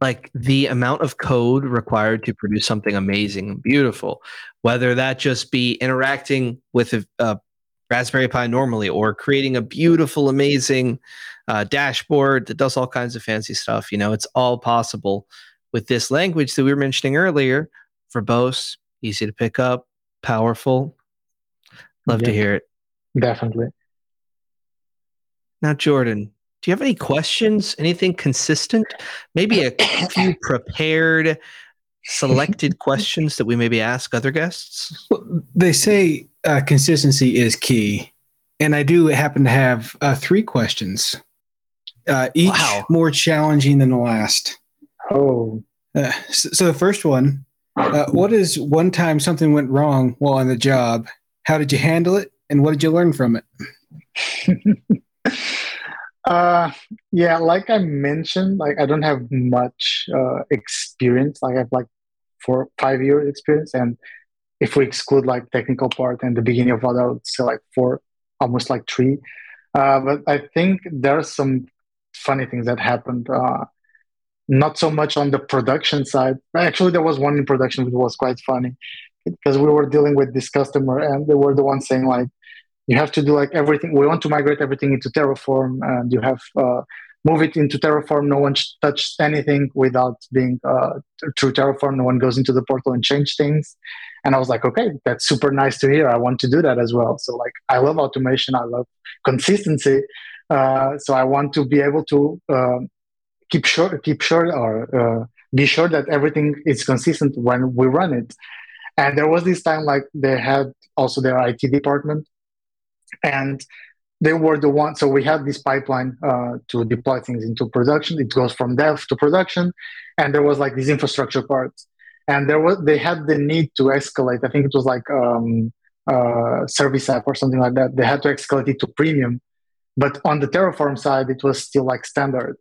like the amount of code required to produce something amazing and beautiful, whether that just be interacting with a, a Raspberry Pi normally or creating a beautiful, amazing uh, dashboard that does all kinds of fancy stuff. You know, it's all possible with this language that we were mentioning earlier. Verbose, easy to pick up, powerful. Love to hear it. Definitely. Now, Jordan, do you have any questions? Anything consistent? Maybe a few prepared, selected questions that we maybe ask other guests? Well, they say uh, consistency is key. And I do happen to have uh, three questions, uh, each wow. more challenging than the last. Oh. Uh, so, so, the first one uh, what is one time something went wrong while on the job? How did you handle it? And what did you learn from it? Uh, yeah, like I mentioned, like I don't have much uh, experience. Like I have like four, five years experience, and if we exclude like technical part and the beginning of other, I would say like four, almost like three. Uh, but I think there are some funny things that happened. Uh, not so much on the production side. Actually, there was one in production which was quite funny because we were dealing with this customer, and they were the ones saying like, you have to do like everything. We want to migrate everything into Terraform, and you have uh, move it into Terraform. No one touched anything without being uh, through Terraform. No one goes into the portal and change things. And I was like, okay, that's super nice to hear. I want to do that as well. So like, I love automation. I love consistency. Uh, so I want to be able to uh, keep sure, keep sure, or uh, be sure that everything is consistent when we run it. And there was this time like they had also their IT department and they were the ones so we had this pipeline uh, to deploy things into production. It goes from dev to production. And there was like this infrastructure part. And there was they had the need to escalate. I think it was like um, uh, service app or something like that. They had to escalate it to premium. But on the terraform side it was still like standard.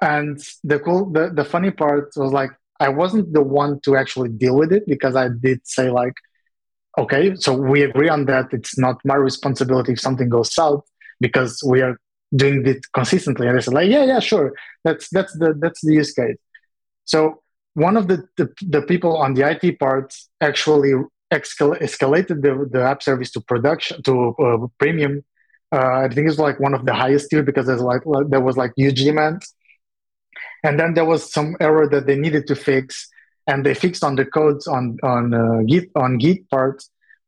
And the cool the, the funny part was like i wasn't the one to actually deal with it because i did say like okay, so we agree on that. It's not my responsibility if something goes south because we are doing it consistently. And they said, like, yeah, yeah, sure. That's that's the that's the use case. So one of the the, the people on the IT part actually escal- escalated the, the app service to production to uh, premium. Uh, I think it's like one of the highest tier because there's like there was like huge demand, and then there was some error that they needed to fix and they fixed on the codes on on uh, Git on Git part,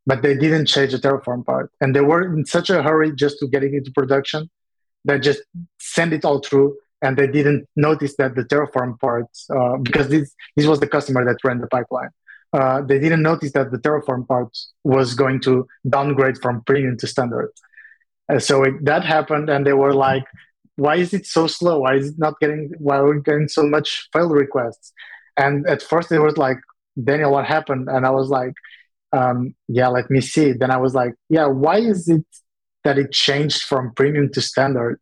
but they didn't change the Terraform part. And they were in such a hurry just to get it into production that just send it all through, and they didn't notice that the Terraform part uh, because this this was the customer that ran the pipeline. Uh, they didn't notice that the Terraform part was going to downgrade from premium to standard. Uh, so it, that happened, and they were like, "Why is it so slow? Why is it not getting? Why are we getting so much fail requests?" And at first it was like, Daniel, what happened? And I was like, um, yeah, let me see. Then I was like, yeah, why is it that it changed from premium to standard?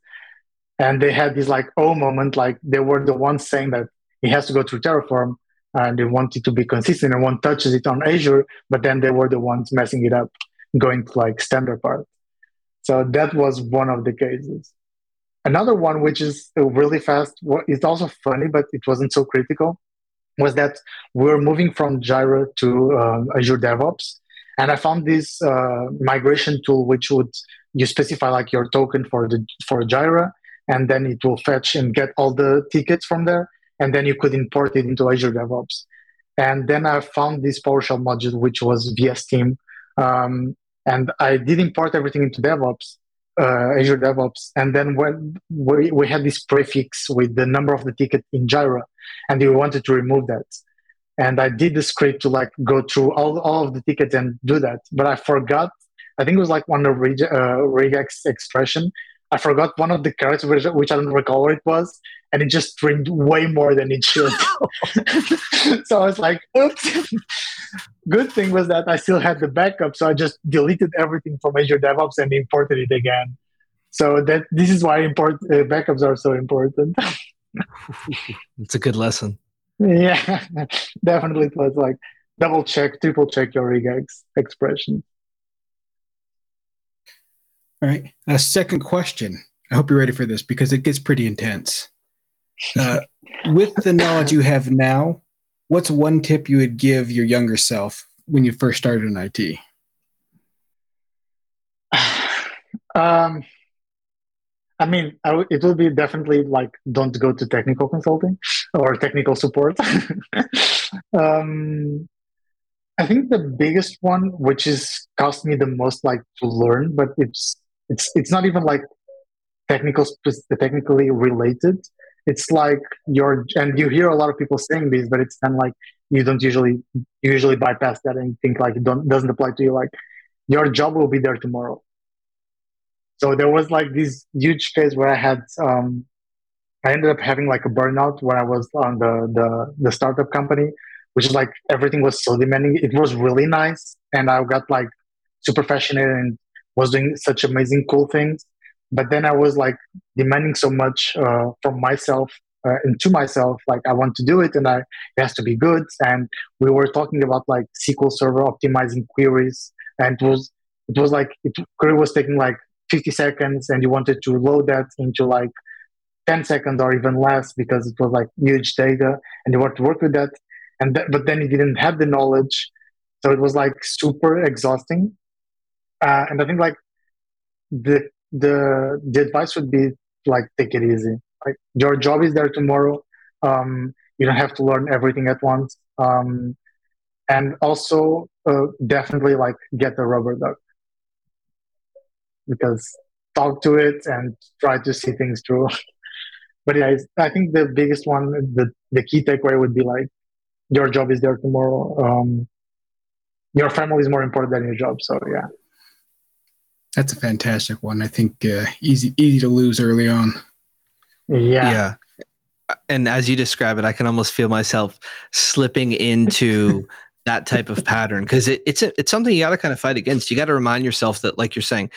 And they had this like oh moment, like they were the ones saying that it has to go through Terraform and they wanted to be consistent and one touches it on Azure, but then they were the ones messing it up, going to like standard part. So that was one of the cases. Another one, which is really fast, it's also funny, but it wasn't so critical was that we're moving from Jira to um, Azure DevOps. And I found this uh, migration tool, which would you specify like your token for the for Jira, and then it will fetch and get all the tickets from there. and then you could import it into Azure DevOps. And then I found this PowerShell module, which was VSTeam. Um, and I did import everything into DevOps, uh, Azure DevOps. And then when we, we had this prefix with the number of the ticket in Jira, and we wanted to remove that. And I did the script to like go through all, all of the tickets and do that. But I forgot, I think it was like one of reg, uh, regex expression. I forgot one of the characters, which, which I don't recall what it was and it just streamed way more than it should. so I was like, oops. Good thing was that I still had the backup, so I just deleted everything from Azure DevOps and imported it again. So that this is why import uh, backups are so important. it's a good lesson. Yeah, definitely. It was like double check, triple check your regex expression. All right. A second question. I hope you're ready for this because it gets pretty intense. Uh, with the knowledge you have now, what's one tip you would give your younger self when you first started in IT? Um, I mean, I w- it will be definitely like don't go to technical consulting or technical support. um, I think the biggest one, which is cost me the most, like to learn, but it's it's it's not even like technical technically related it's like you're and you hear a lot of people saying this but it's kind of like you don't usually usually bypass that and think like it don't, doesn't apply to you. Like your job will be there tomorrow. So there was like this huge phase where i had um i ended up having like a burnout when i was on the the, the startup company which is like everything was so demanding. It was really nice and i got like super passionate and was doing such amazing cool things but then i was like demanding so much uh, from myself uh, and to myself like i want to do it and i it has to be good. And we were talking about like sql server optimizing queries and it was it was like it query was taking like 50 seconds and you wanted to load that into like 10 seconds or even less because it was like huge data and you want to work with that. And th- but then you didn't have the knowledge. So it was like super exhausting. Uh, and i think like the the the advice would be like take it easy. Like your job is there tomorrow. Um, you don't have to learn everything at once. Um, and also uh, definitely like get the rubber duck because talk to it and try to see things through. but yeah, I think the biggest one, the the key takeaway would be like your job is there tomorrow. Um, your family is more important than your job. So yeah. That's a fantastic one. I think uh, easy easy to lose early on. Yeah. Yeah. And as you describe it, I can almost feel myself slipping into that type of pattern because it, it's a, it's something you got to kind of fight against. You got to remind yourself that, like you're saying,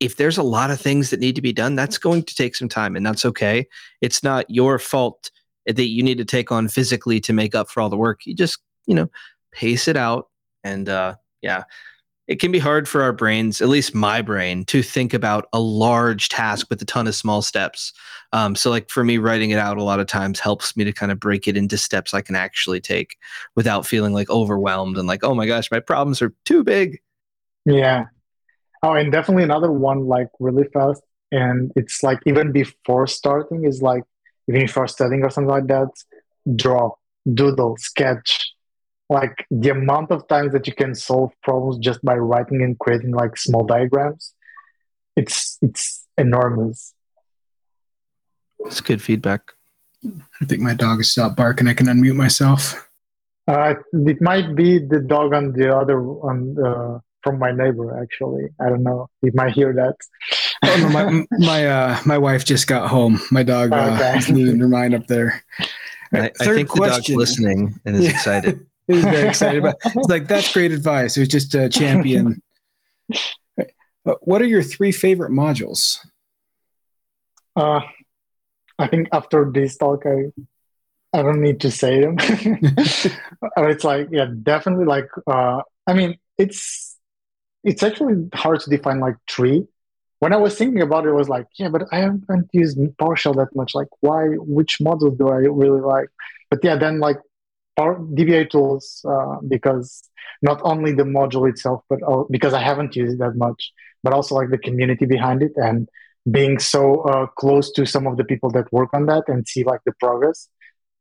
if there's a lot of things that need to be done, that's going to take some time, and that's okay. It's not your fault that you need to take on physically to make up for all the work. You just you know pace it out, and uh, yeah, it can be hard for our brains, at least my brain, to think about a large task with a ton of small steps. Um, so, like for me, writing it out a lot of times helps me to kind of break it into steps I can actually take without feeling like overwhelmed and like, oh my gosh, my problems are too big. Yeah. Oh, and definitely another one, like really fast. And it's like even before starting, is like even before studying or something like that, draw, doodle, sketch, like the amount of times that you can solve problems just by writing and creating like small diagrams it's it's enormous. It's good feedback. I think my dog has stopped barking. I can unmute myself. Uh, it might be the dog on the other on the, from my neighbor actually. I don't know. He might hear that. Oh no my my uh my wife just got home. My dog uh, okay. is her mind up there. I, I, think question. the dog's listening and is yeah. excited He's very excited about. It's like that's great advice. It was just a champion. what are your three favorite modules? Uh, I think after this talk, I I don't need to say them. it's like yeah, definitely like uh, I mean it's it's actually hard to define like three. When I was thinking about it, I was like, yeah, but I haven't used PowerShell that much. Like, why? Which module do I really like? But yeah, then like or dbatools uh, because not only the module itself, but because I haven't used it that much, but also like the community behind it and being so uh, close to some of the people that work on that and see like the progress.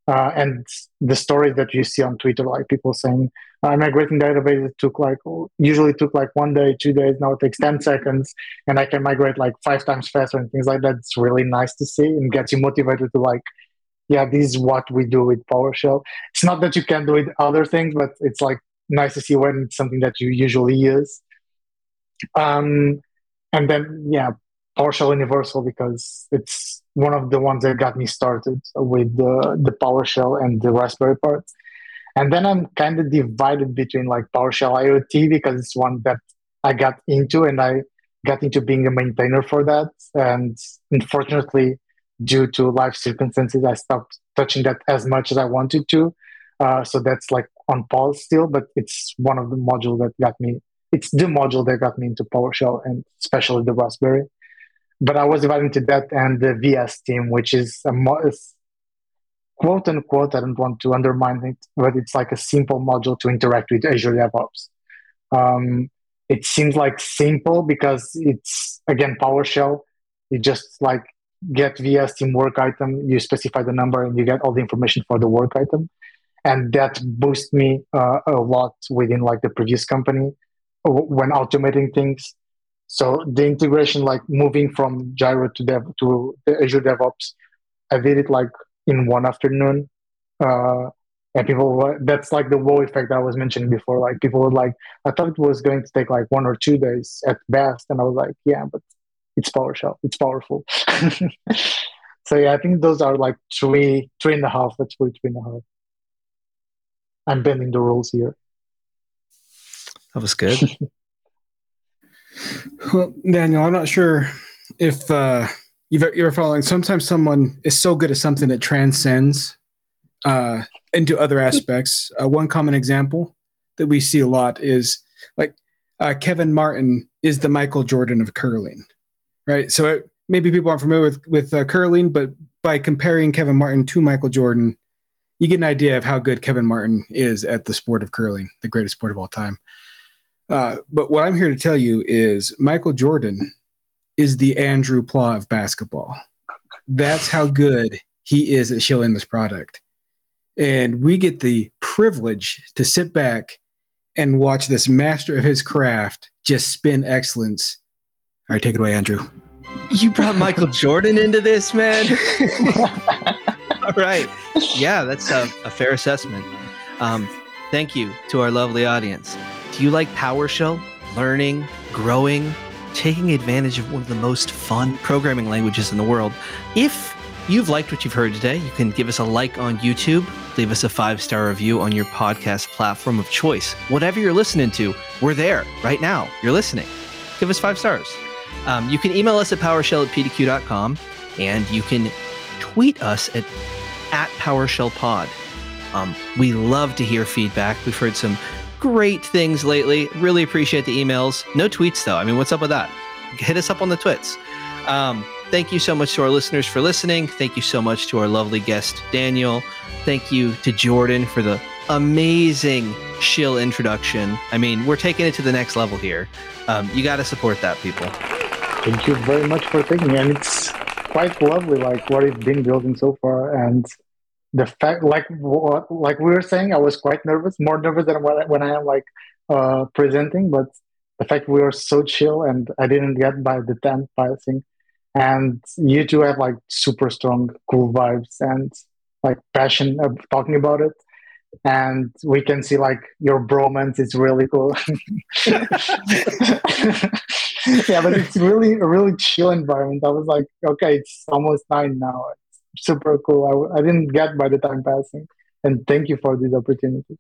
uh, and the stories that you see on Twitter, like people saying, "I'm migrating database took like usually took like one day, two days. Now it takes ten seconds, and I can migrate like five times faster and things like that." It's really nice to see and gets you motivated to like, yeah, this is what we do with PowerShell. It's not that you can do it other things, but it's like nice to see when it's something that you usually use. Um, and then yeah, PowerShell Universal because it's one of the ones that got me started with the, the PowerShell and the Raspberry part. And then I'm kind of divided between like PowerShell IoT because it's one that I got into and I got into being a maintainer for that. And unfortunately, due to life circumstances, I stopped touching that as much as I wanted to. Uh, so that's like on pause still, but it's one of the modules that got me. It's the module that got me into PowerShell and especially the Raspberry but I was divided into that and the VSTeam, which is a mo- quote unquote. I don't want to undermine it, but it's like a simple module to interact with Azure DevOps. Um, it seems like simple because it's again PowerShell. It just like get VS team work item, you specify the number, and you get all the information for the work item, and that boosts me uh, a lot within like the previous company when automating things so the integration, like moving from Jira to Dev to Azure DevOps, I did it like in one afternoon. Uh, and people, that's like the wow effect I was mentioning before. Like people were like, I thought it was going to take like one or two days at best, and I was like, yeah, but it's PowerShell, it's powerful. so yeah, I think those are like three, three and a half. Let's put three and a half. I'm bending the rules here. That was good. Well, Daniel, I'm not sure if uh, you've, you're following. Sometimes someone is so good at something that transcends uh, into other aspects. Uh, one common example that we see a lot is like uh, Kevin Martin is the Michael Jordan of curling, right? So it, maybe people aren't familiar with with uh, curling, but by comparing Kevin Martin to Michael Jordan, you get an idea of how good Kevin Martin is at the sport of curling, the greatest sport of all time. Uh, but what I'm here to tell you is Michael Jordan is the Andrew Pleaux of basketball. That's how good he is at showing this product. And we get the privilege to sit back and watch this master of his craft just spin excellence. All right, take it away, Andrew. You brought Michael Jordan into this, man. All right. Yeah, that's a, a fair assessment. Um, thank you to our lovely audience. Do you like PowerShell, learning, growing, taking advantage of one of the most fun programming languages in the world? If you've liked what you've heard today, you can give us a like on YouTube, leave us a five star review on your podcast platform of choice. Whatever you're listening to, we're there right now. You're listening. Give us five stars. Um, you can email us at powershell at pdq.com and you can tweet us at, at PowerShellPod. Um, we love to hear feedback. We've heard some great things lately. Really appreciate the emails. No tweets though. I mean, what's up with that? Hit us up on the twits. Um, thank you so much to our listeners for listening. Thank you so much to our lovely guest, Daniel. Thank you to Jordan for the amazing shill introduction. I mean, we're taking it to the next level here. Um, you got to support that, people. Thank you very much for taking it. And it's quite lovely, like what it's been building so far. And the fact like what like we were saying i was quite nervous more nervous than when I, when I am like uh presenting but the fact we were so chill and i didn't get by the 10th passing and you two have like super strong cool vibes and like passion of talking about it and we can see like your bromance is really cool yeah but it's really a really chill environment i was like okay it's almost nine now super cool. I, I didn't get by the time passing. And thank you for this opportunity.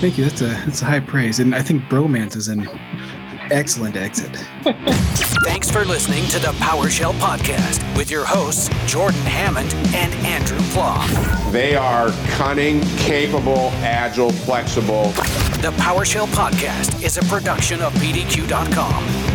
Thank you. That's a that's a high praise, and I think bromance is an excellent exit. Thanks for listening to the PowerShell podcast with your hosts Jordan Hammond and Andrew Pleaux. They are cunning, capable, agile, flexible. The PowerShell podcast is a production of PDQ.com.